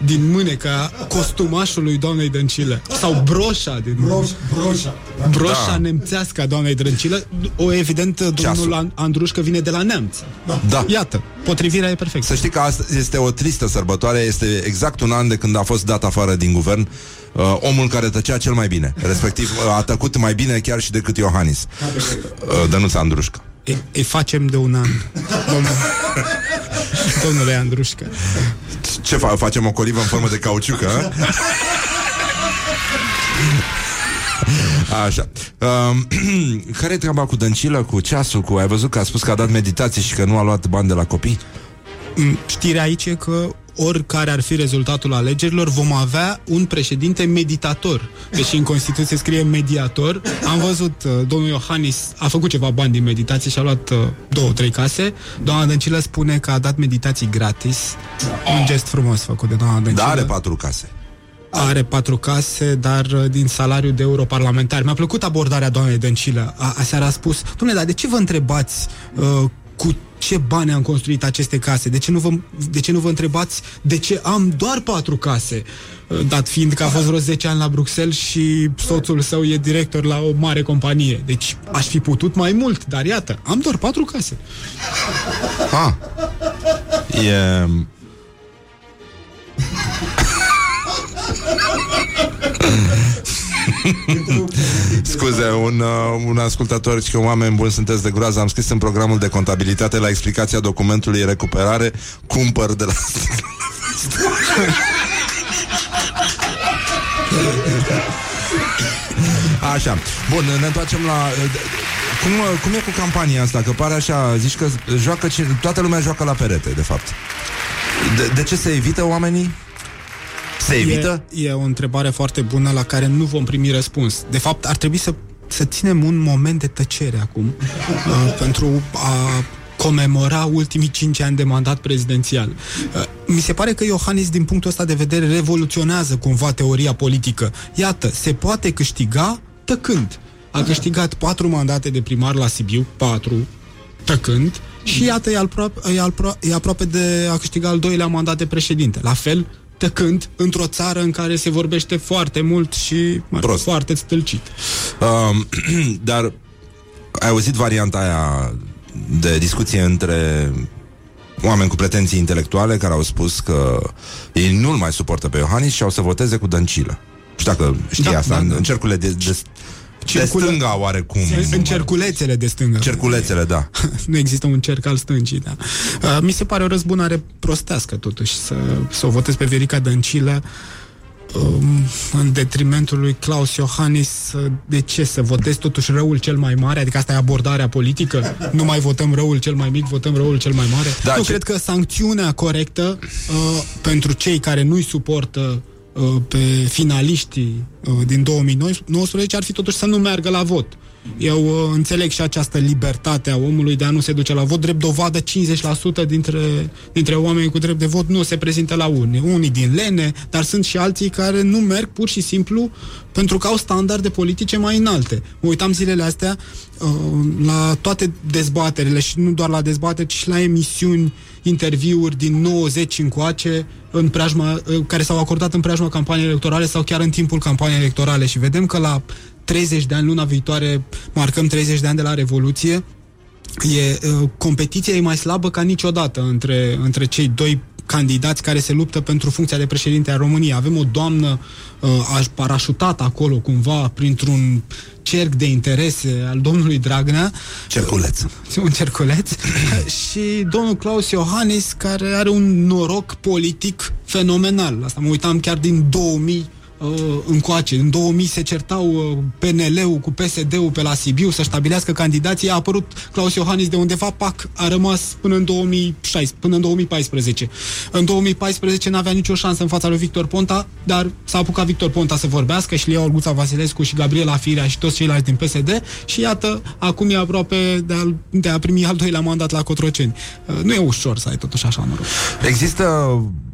din mâneca costumașului doamnei Dăncilă sau broșa din Broș, broșa. broșa Da. da. nemțească a doamnei Dăncilă. O evident domnul Ceasul. An- Andrușcă vine de la neamț. Da. Iată, potrivirea e perfectă. Să știi că asta este o tristă sărbătoare Este exact un an de când a fost dat afară din guvern uh, Omul care tăcea cel mai bine Respectiv uh, a tăcut mai bine chiar și decât Iohannis uh, Dănuța Andrușcă E, e facem de un an. Domnul, domnule Andrușcă. Ce fa- facem o colivă în formă de cauciuc, a? Așa. Um, care e treaba cu dăncilă, cu ceasul, cu... Ai văzut că a spus că a dat meditații și că nu a luat bani de la copii? Mm, Știrea aici e că oricare ar fi rezultatul alegerilor, vom avea un președinte meditator. Deși în Constituție scrie mediator, am văzut, uh, domnul Iohannis a făcut ceva bani din meditație și a luat uh, două, trei case. Doamna Dăncilă spune că a dat meditații gratis. Un gest frumos făcut de doamna Dăncilă. Da, are patru case. Are patru case, dar uh, din salariul de europarlamentar. Mi-a plăcut abordarea doamnei Dăncilă. A, aseară a spus, domnule, dar de ce vă întrebați uh, cu ce bani am construit aceste case? De ce, nu vă, de ce nu vă întrebați de ce am doar patru case? Uh, Dat fiind că a fost vreo 10 ani la Bruxelles și soțul său e director la o mare companie. Deci aș fi putut mai mult, dar iată, am doar patru case. Ah. E... Scuze, un, uh, un ascultător zice că oameni buni sunteți de groază Am scris în programul de contabilitate La explicația documentului recuperare Cumpăr de la Așa, bun, ne întoarcem la... Cum, cum e cu campania asta? Că pare așa, zici că joacă cine, toată lumea joacă la perete, de fapt. De, de ce se evită oamenii? Se evită? E, e o întrebare foarte bună la care nu vom primi răspuns. De fapt, ar trebui să, să ținem un moment de tăcere acum uh, pentru a comemora ultimii cinci ani de mandat prezidențial. Uh, Mi se pare că Iohannis, din punctul ăsta de vedere, revoluționează cumva teoria politică. Iată, se poate câștiga tăcând. A câștigat patru mandate de primar la Sibiu, patru, tăcând, și iată, e, aproape, e, apro- e aproape de a câștiga al doilea mandat de președinte. La fel, tăcând într-o țară în care se vorbește foarte mult și mă, rog, foarte stâlcit. Um, dar ai auzit varianta aia de discuție între oameni cu pretenții intelectuale care au spus că ei nu-l mai suportă pe Iohannis și au să voteze cu Dăncilă. Știu dacă știi Da, asta, da, în, da. în cercurile de, de, de Circulă- stânga oarecum. În cerculețele de stângă. Cerculețele, da. nu există un cerc al stâncii, da. Uh, mi se pare o răzbunare prostească, totuși, să, să o votez pe Viorica Dăncilă um, în detrimentul lui Claus Iohannis. uh, De ce? Să votez totuși răul cel mai mare? Adică asta e abordarea politică? Nu mai votăm răul cel mai mic, votăm răul cel mai mare? Da, nu, ce- cred că sancțiunea corectă uh, pentru cei care nu-i suportă uh, pe finaliștii uh, din 2019 ar fi totuși să nu meargă la vot. Eu uh, înțeleg și această libertate a omului de a nu se duce la vot. Drept dovadă, 50% dintre, dintre oamenii cu drept de vot nu se prezintă la urne. Unii din lene, dar sunt și alții care nu merg pur și simplu pentru că au standarde politice mai înalte. Mă uitam zilele astea uh, la toate dezbaterile și nu doar la dezbateri, ci și la emisiuni, interviuri din 90 încoace în preajma, uh, care s-au acordat în preajma campaniei electorale sau chiar în timpul campaniei electorale. Și vedem că la 30 de ani, luna viitoare marcăm 30 de ani de la Revoluție, e, uh, competiția e mai slabă ca niciodată între, între cei doi candidați care se luptă pentru funcția de președinte a României. Avem o doamnă uh, aș parașutată acolo cumva printr-un cerc de interese al domnului Dragnea. Cerculeț. Un cerculeț. și domnul Claus Iohannis, care are un noroc politic fenomenal. Asta mă uitam chiar din 2000 uh, încoace. În 2000 se certau uh, PNL-ul cu PSD-ul pe la Sibiu să stabilească candidații. A apărut Claus Iohannis de undeva, pac, a rămas până în 2016, până în 2014. În 2014 n-avea nicio șansă în fața lui Victor Ponta, dar s-a apucat Victor Ponta să vorbească și le iau Olguța Vasilescu și Gabriela Firea și toți ceilalți din PSD și iată, acum e aproape de a, de a primi al doilea mandat la Cotroceni. Uh, Nu e ușor să ai totuși așa noroc. Există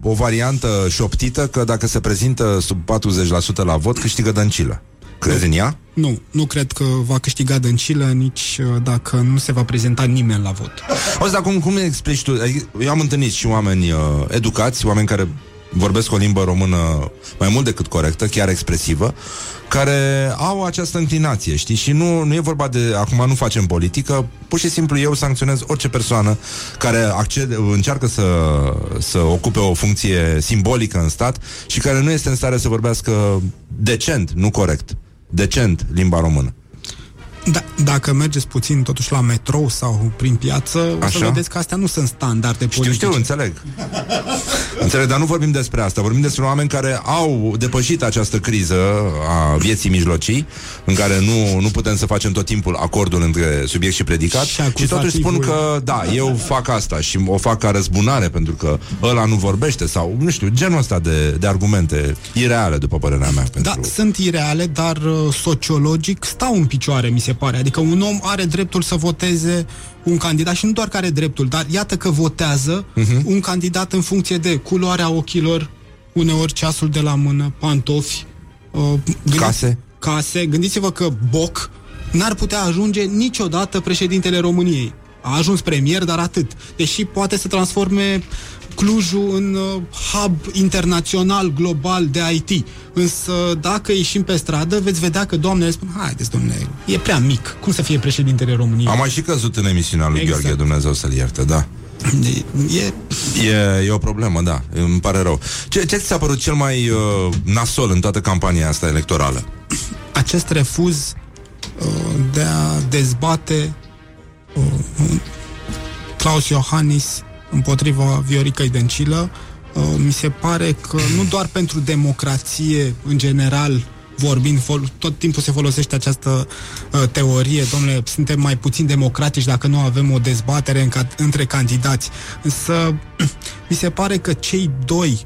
o variantă șoptită că dacă se prezintă sub 40% la vot, câștigă Dăncilă. Crezi în ea? Nu, nu cred că va câștiga Dăncilă nici uh, dacă nu se va prezenta nimeni la vot. O dar cum, cum explici tu? Adică, Eu am întâlnit și oameni uh, educați, oameni care vorbesc o limbă română mai mult decât corectă, chiar expresivă, care au această înclinație, știi? Și nu, nu e vorba de, acum nu facem politică, pur și simplu eu sancționez orice persoană care accede, încearcă să, să ocupe o funcție simbolică în stat și care nu este în stare să vorbească decent, nu corect, decent limba română. Da, dacă mergeți puțin totuși la metrou sau prin piață, o să Așa? vedeți că astea nu sunt standarde Știu, politice. știu, înțeleg. înțeleg, dar nu vorbim despre asta. Vorbim despre oameni care au depășit această criză a vieții mijlocii, în care nu, nu putem să facem tot timpul acordul între subiect și predicat. Și Și, totuși spun acuzativul. că, da, eu fac asta și o fac ca răzbunare, pentru că ăla nu vorbește sau, nu știu, genul ăsta de, de argumente ireale, după părerea mea. Pentru... Da, sunt ireale, dar uh, sociologic stau în picioare, mi se pare. Adică un om are dreptul să voteze un candidat și nu doar că are dreptul, dar iată că votează Mhm. un candidat în funcție de culoarea ochilor, uneori ceasul de la mână, pantofi, uh, gândiți- Case. Case. Gândiți-vă că Boc n-ar putea ajunge niciodată președintele României. A ajuns premier, dar atât. Deși poate să transforme Clujul în uh, hub internațional, global de IT. Însă, dacă ieșim pe stradă, veți vedea că doamnele spun, haideți, domnule, e prea mic. Cum să fie președintele României? Am mai și căzut în emisiunea lui Exact. Gheorghe, Dumnezeu să-l ierte, da. E, E, e o problemă, da, îmi pare rău. Ce, ce ți s-a părut cel mai uh, nasol în toată campania asta electorală? acest refuz uh, de a dezbate uh, Claus Iohannis împotriva Vioricăi Dăncilă uh, mi se pare că nu doar pentru democrație în general vorbind, fol- tot timpul se folosește această uh, teorie, domnule, suntem mai puțin democratici dacă nu avem o dezbatere în ca- între candidați. Însă mi se pare că cei doi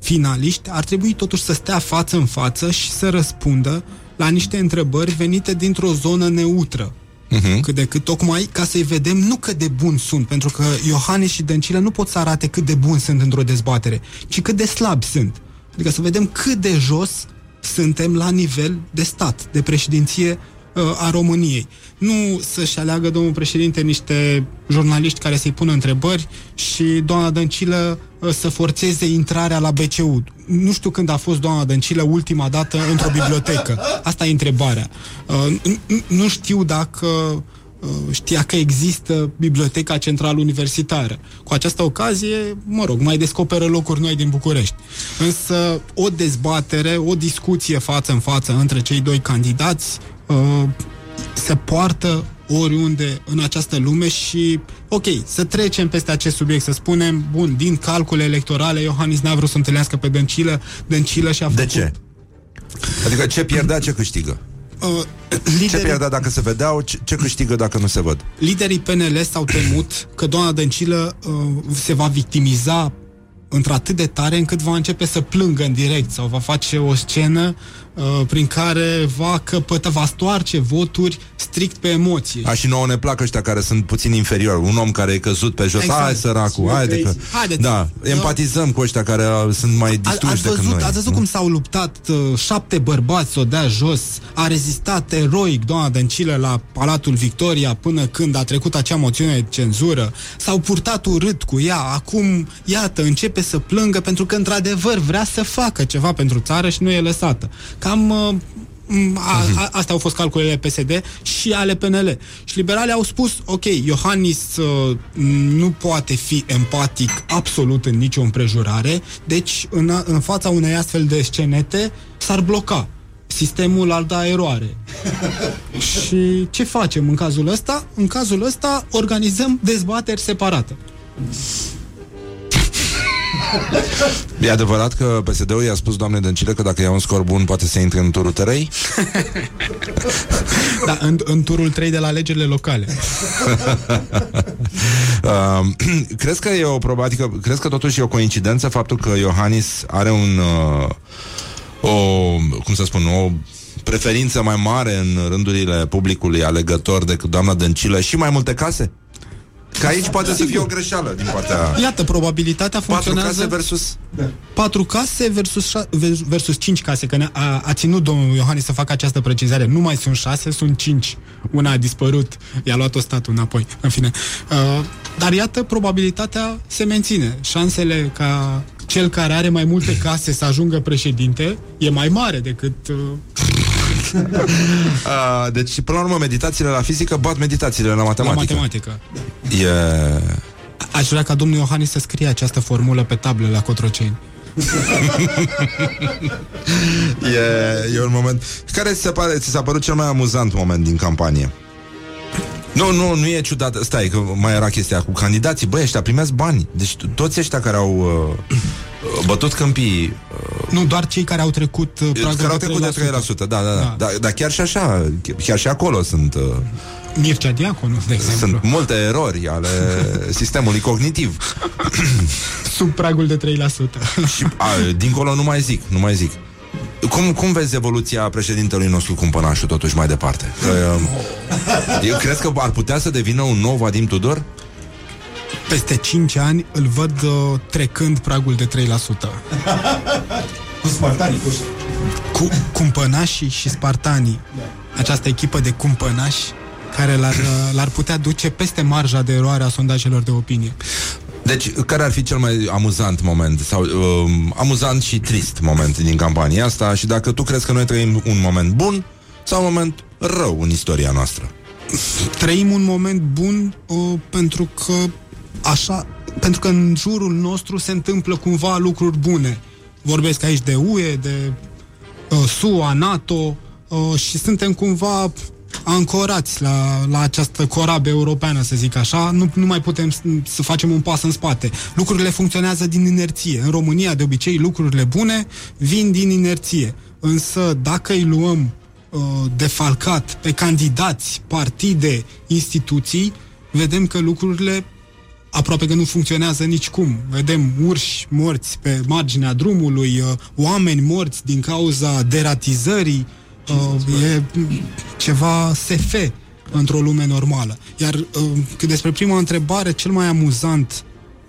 finaliști ar trebui totuși să stea față în față și să răspundă la niște întrebări venite dintr-o zonă neutră. Uh-huh. Cât de cât, tocmai ca să-i vedem nu cât de buni sunt, pentru că Iohannis și Dăncilă nu pot să arate cât de buni sunt într-o dezbatere, ci cât de slabi sunt. Adică să vedem cât de jos suntem la nivel de stat, de președinție uh, a României. Nu să-și aleagă domnul președinte niște jurnaliști care să-i pună întrebări și doamna Dăncilă uh, să forțeze intrarea la BCU. Nu știu când a fost doamna Dăncilă ultima dată într-o bibliotecă. Asta e întrebarea. Uh, n- n- Nu știu dacă uh, știa că există Biblioteca Centrală Universitară. Cu această ocazie, mă rog, mai descoperă locuri noi din București. Însă o dezbatere, o discuție față în față între cei doi candidați uh, se poartă oriunde în această lume și, ok, să trecem peste acest subiect, să spunem, bun, din calcule electorale, Iohannis n-a vrut să întâlnească pe Dăncilă, Dăncilă și-a De făcut... ce? Adică ce pierdea, ce câștigă? Uh, Ce liderii, pierdea dacă se vedeau, ce, ce câștigă dacă nu se văd? liderii PNL s-au temut că doamna Dăncilă uh, se va victimiza într-atât de tare încât va începe să plângă în direct sau va face o scenă uh, prin care va căpătă, va stoarce voturi strict pe emoție. A, și nouă ne plac ăștia care sunt puțin inferiori. Un om care e căzut pe jos. Exact. Hai, săracul, haide că... Haideți. Da, empatizăm cu ăștia care uh, sunt mai A, distruși ați decât văzut, noi. ați văzut cum s-au luptat uh, șapte bărbați să o dea jos, a rezistat eroic doamna Dăncilă la Palatul Victoria până când a trecut acea moțiune de cenzură, s-au purtat urât cu ea, acum, iată, începe să plângă pentru că într-adevăr vrea să facă ceva pentru țară și nu e lăsată. Cam uh, Mm, A, a, astea au fost calculele PSD și ale PNL. Și liberalii au spus, ok, Iohannis uh, nu poate fi empatic absolut în nicio împrejurare, deci în, a- în fața unei astfel de scenete s-ar bloca. Sistemul ar da eroare. și ce facem în cazul ăsta? În cazul ăsta organizăm dezbateri separate. E adevărat că PSD-ul i-a spus doamne Dăncilă că dacă ia un scor bun poate să intre în turul 3? Da, în, în turul 3 de la alegerile locale. uh, crezi că e o probă, adică crezi că totuși e o coincidență faptul că Iohannis are un uh, o, cum să spun, o preferință mai mare în rândurile publicului alegător decât doamna Dăncilă și mai multe case? Că aici poate să fie o greșeală din partea... Iată, probabilitatea Patru funcționează... case versus... Patru case versus, șa- vers- versus cinci case, că ne- a, a ținut domnul Iohannis să facă această precizare. Nu mai sunt șase, sunt cinci. Una a dispărut, i-a luat-o statul înapoi. În fine. Uh, dar iată, probabilitatea se menține. Șansele ca cel care are mai multe case să ajungă președinte e mai mare decât... Uh, Uh, deci, până la urmă, meditațiile la fizică bat meditațiile la la matematică. matematică. E... Aș vrea ca domnul Iohannis să scrie această formulă pe tablă la Cotroceni. E, e un moment Care ți se pare, ți s-a părut cel mai amuzant moment din campanie? Nu, nu, nu e ciudat Stai, că mai era chestia cu candidații Băi, ăștia primesc bani Deci to- toți ăștia care au uh, bătut câmpii Nu, doar cei care au trecut uh, pragul Care au trecut de 3% Da, da, da, da. da Dar chiar și așa Chiar și acolo sunt uh, Mircea Diaconu, de exemplu. Sunt multe erori ale sistemului cognitiv Sub pragul de 3%. Și a, dincolo nu mai zic, nu mai zic. Cum, cum vezi evoluția președintelui nostru Cumpănașu totuși mai departe? Că, eu crezi că ar putea să devină un nou Vadim Tudor? Peste 5 ani îl văd uh, trecând pragul de 3%. Cu spartanii, cu... Cu cumpănașii și spartanii. Această echipă de cumpănași care l-ar, uh, l-ar putea duce peste marja de eroare a sondajelor de opinie. Deci, care ar fi cel mai amuzant moment sau um, amuzant și trist moment din campania asta și dacă tu crezi că noi trăim un moment bun sau un moment rău în istoria noastră? Trăim un moment bun uh, pentru că așa, pentru că în jurul nostru se întâmplă cumva lucruri bune. Vorbesc aici de UE, de uh, SUA, NATO uh, și suntem cumva ancorați la, la această corabie europeană, să zic așa, nu, nu mai putem să, să facem un pas în spate. Lucrurile funcționează din inerție. În România, de obicei, lucrurile bune vin din inerție. Însă, dacă îi luăm uh, defalcat pe candidați, partide, instituții, vedem că lucrurile aproape că nu funcționează nicicum. Vedem urși morți pe marginea drumului, uh, oameni morți din cauza deratizării, uh, e ceva SF într-o lume normală. Iar uh, cât despre prima întrebare, cel mai amuzant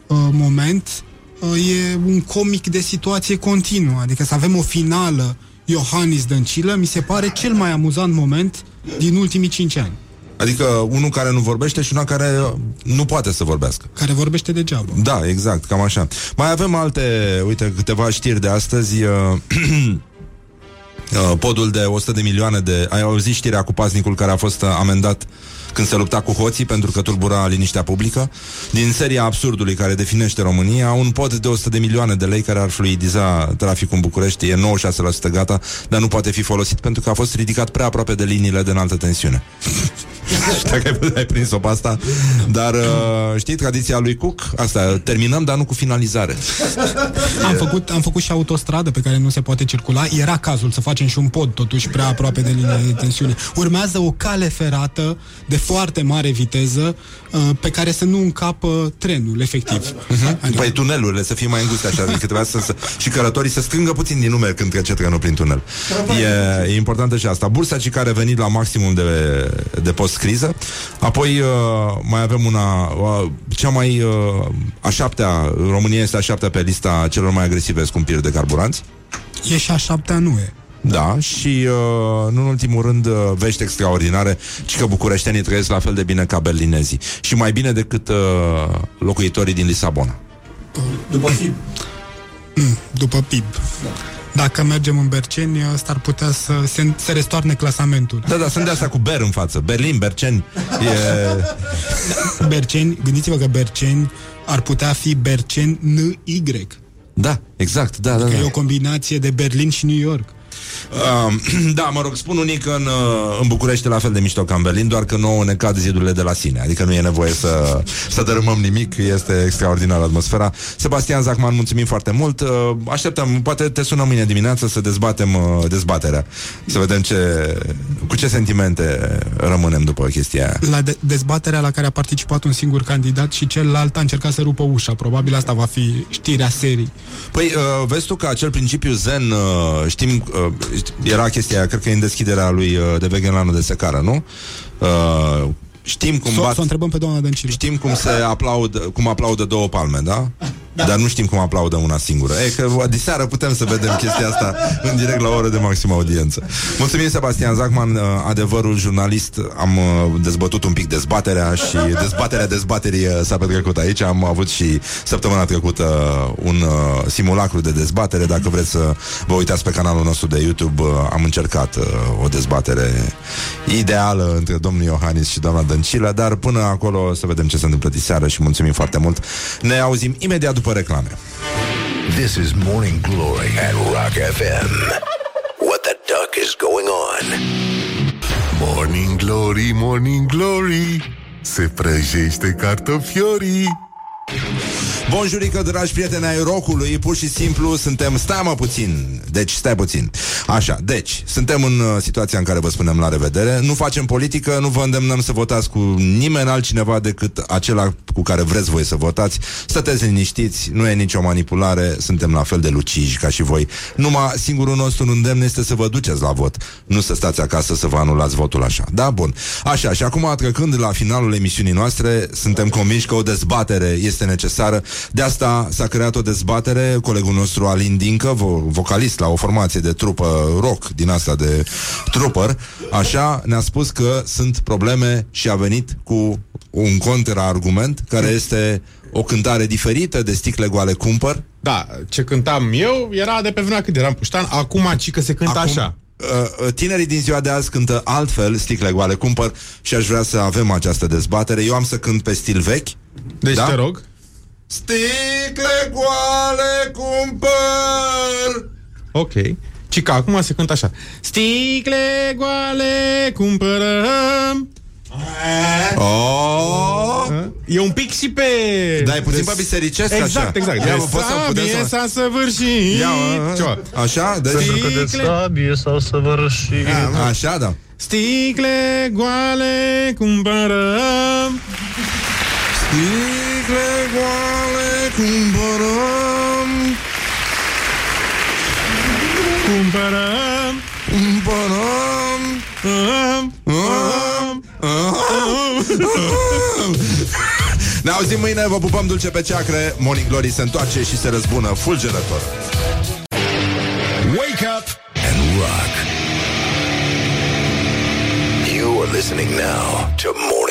uh, moment uh, e un comic de situație continuă, adică să avem o finală Iohannis Dăncilă, mi se pare cel mai amuzant moment din ultimii cinci ani. Adică unul care nu vorbește și unul care nu poate să vorbească. Care vorbește degeaba. Da, exact, cam așa. Mai avem alte, uite, câteva știri de astăzi. Uh, uh, podul de 100 de milioane de... Ai auzit știrea cu paznicul care a fost uh, amendat când se lupta cu hoții pentru că tulbura liniștea publică? Din seria absurdului care definește România, un pod de 100 de milioane de lei care ar fluidiza traficul în București e 96% gata, dar nu poate fi folosit pentru că a fost ridicat prea aproape de liniile de înaltă tensiune. Știu că ai, ai prins-o pe asta Dar uh, știi tradiția lui Cook? Asta, terminăm, dar nu cu finalizare Am făcut, am făcut și autostradă pe care nu se poate circula. Era cazul să facem și un pod, totuși, prea aproape de linia de tensiune. Urmează o cale ferată de foarte mare viteză uh, pe care să nu încapă trenul, efectiv. uh-huh. Păi tunelurile să fie mai înguste așa Adică trebuia să, să, Și călătorii să strângă puțin din numer Când trece trenul prin tunel E, e importantă și asta Bursa ci care a venit la maximum de, de post-criză Apoi uh, mai avem una uh, Cea mai uh, a șaptea România este a șaptea pe lista celor mai agresive scumpiri de carburanți E și a șaptea nu e. Da, și uh, nu în ultimul rând uh, vești extraordinare ci că bucureștenii trăiesc la fel de bine ca berlinezii și mai bine decât uh, locuitorii din Lisabona. După film. Mm, După PIB. dacă mergem în Berceni, ăsta ar putea să se, se restoarne clasamentul. Da, da, sunt de asta cu Ber în față. Berlin, Berceni. E... Berceni, gândiți-vă că Berceni ar putea fi Berceni NY. Da, exact, da, da, Că da. e o combinație de Berlin și New York. Uh, da, mă rog, spun unii că în, uh, în București e la fel de mișto ca în Berlin, doar că nouă ne cad zidurile de la sine. Adică nu e nevoie să, să dărâmăm nimic, este extraordinară atmosfera. Sebastian Zacman, mulțumim foarte mult. Uh, așteptăm, poate te sunăm mâine dimineață să dezbatem uh, dezbaterea. Să vedem ce, cu ce sentimente rămânem după chestia aia. La de- dezbaterea la care a participat un singur candidat și celălalt a încercat să rupă ușa. Probabil asta va fi știrea serii. Păi, uh, vezi tu că acel principiu zen, uh, știm, uh, era chestia aia, cred că e în deschiderea lui uh, de Vegenlanu de Secară, nu? Uh, știm cum Să bat... s-o întrebăm pe doamna Dăncilă. Știm cum se aplaudă, cum aplaudă două palme, da? Dar nu știm cum aplaudă una singură. E că diseară putem să vedem chestia asta în direct la o oră de maximă audiență. Mulțumim, Sebastian Zacman, uh, adevărul jurnalist. Am uh, dezbătut un pic dezbaterea și dezbaterea dezbaterii uh, s-a petrecut aici. Am avut și săptămâna trecută un uh, simulacru de dezbatere. Dacă vreți să vă uitați pe canalul nostru de YouTube, uh, am încercat uh, o dezbatere ideală între domnul Iohannis și doamna Dăncilă, dar până acolo să vedem ce se întâmplă diseară și mulțumim foarte mult. Ne auzim imediat după reclame. This is Morning Glory at Rock FM. What the duck is going on? Morning Glory, Morning Glory Se prăjește cartofiorii Bonjurică, dragi prieteni ai rocului, pur și simplu suntem, stai mă puțin, deci stai puțin. Așa, deci, suntem în uh, situația în care vă spunem la revedere, nu facem politică, nu vă îndemnăm să votați cu nimeni altcineva decât acela cu care vreți voi să votați. Stăteți liniștiți, nu e nicio manipulare, suntem la fel de luciji ca și voi. Numai singurul nostru îndemn este să vă duceți la vot, nu să stați acasă să vă anulați votul așa. Da, bun. Așa, și acum trecând la finalul emisiunii noastre, suntem convinși că o dezbatere este necesară. De asta s-a creat o dezbatere, colegul nostru Alin Dincă, vo- vocalist la o formație de trupă rock din asta de trooper, așa ne-a spus că sunt probleme și a venit cu un contraargument care este o cântare diferită de sticle goale cumpăr. Da, ce cântam eu era de pe vremea când eram puștan, acum ci că se cântă Acum, așa. Uh, uh, tinerii din ziua de azi cântă altfel sticle goale cumpăr și aș vrea să avem această dezbatere. Eu am să cânt pe stil vechi. Deci da? te rog. Sticle goale cumpăr Ok. Ci că acum se cântă așa. Sticle goale cumpărăm. Oh. E un pic și pe... Da, e puțin pe bisericesc Exact, așa. exact. Ia, De mă, poți să- putem sabie să- s-a săvârșit. Ia, mă, Ceva. Așa? Deci... Pentru că de sabie s-au săvârșit. Așa, da. Sticle goale cumpărăm. Sticle goale cumpărăm Cumpărăm. Cumpărăm Am, am, Ne auzim mâine, vă pupăm dulce pe ceacre Morning Glory se întoarce și se răzbună fulgerător Wake up and rock. You are listening now to more.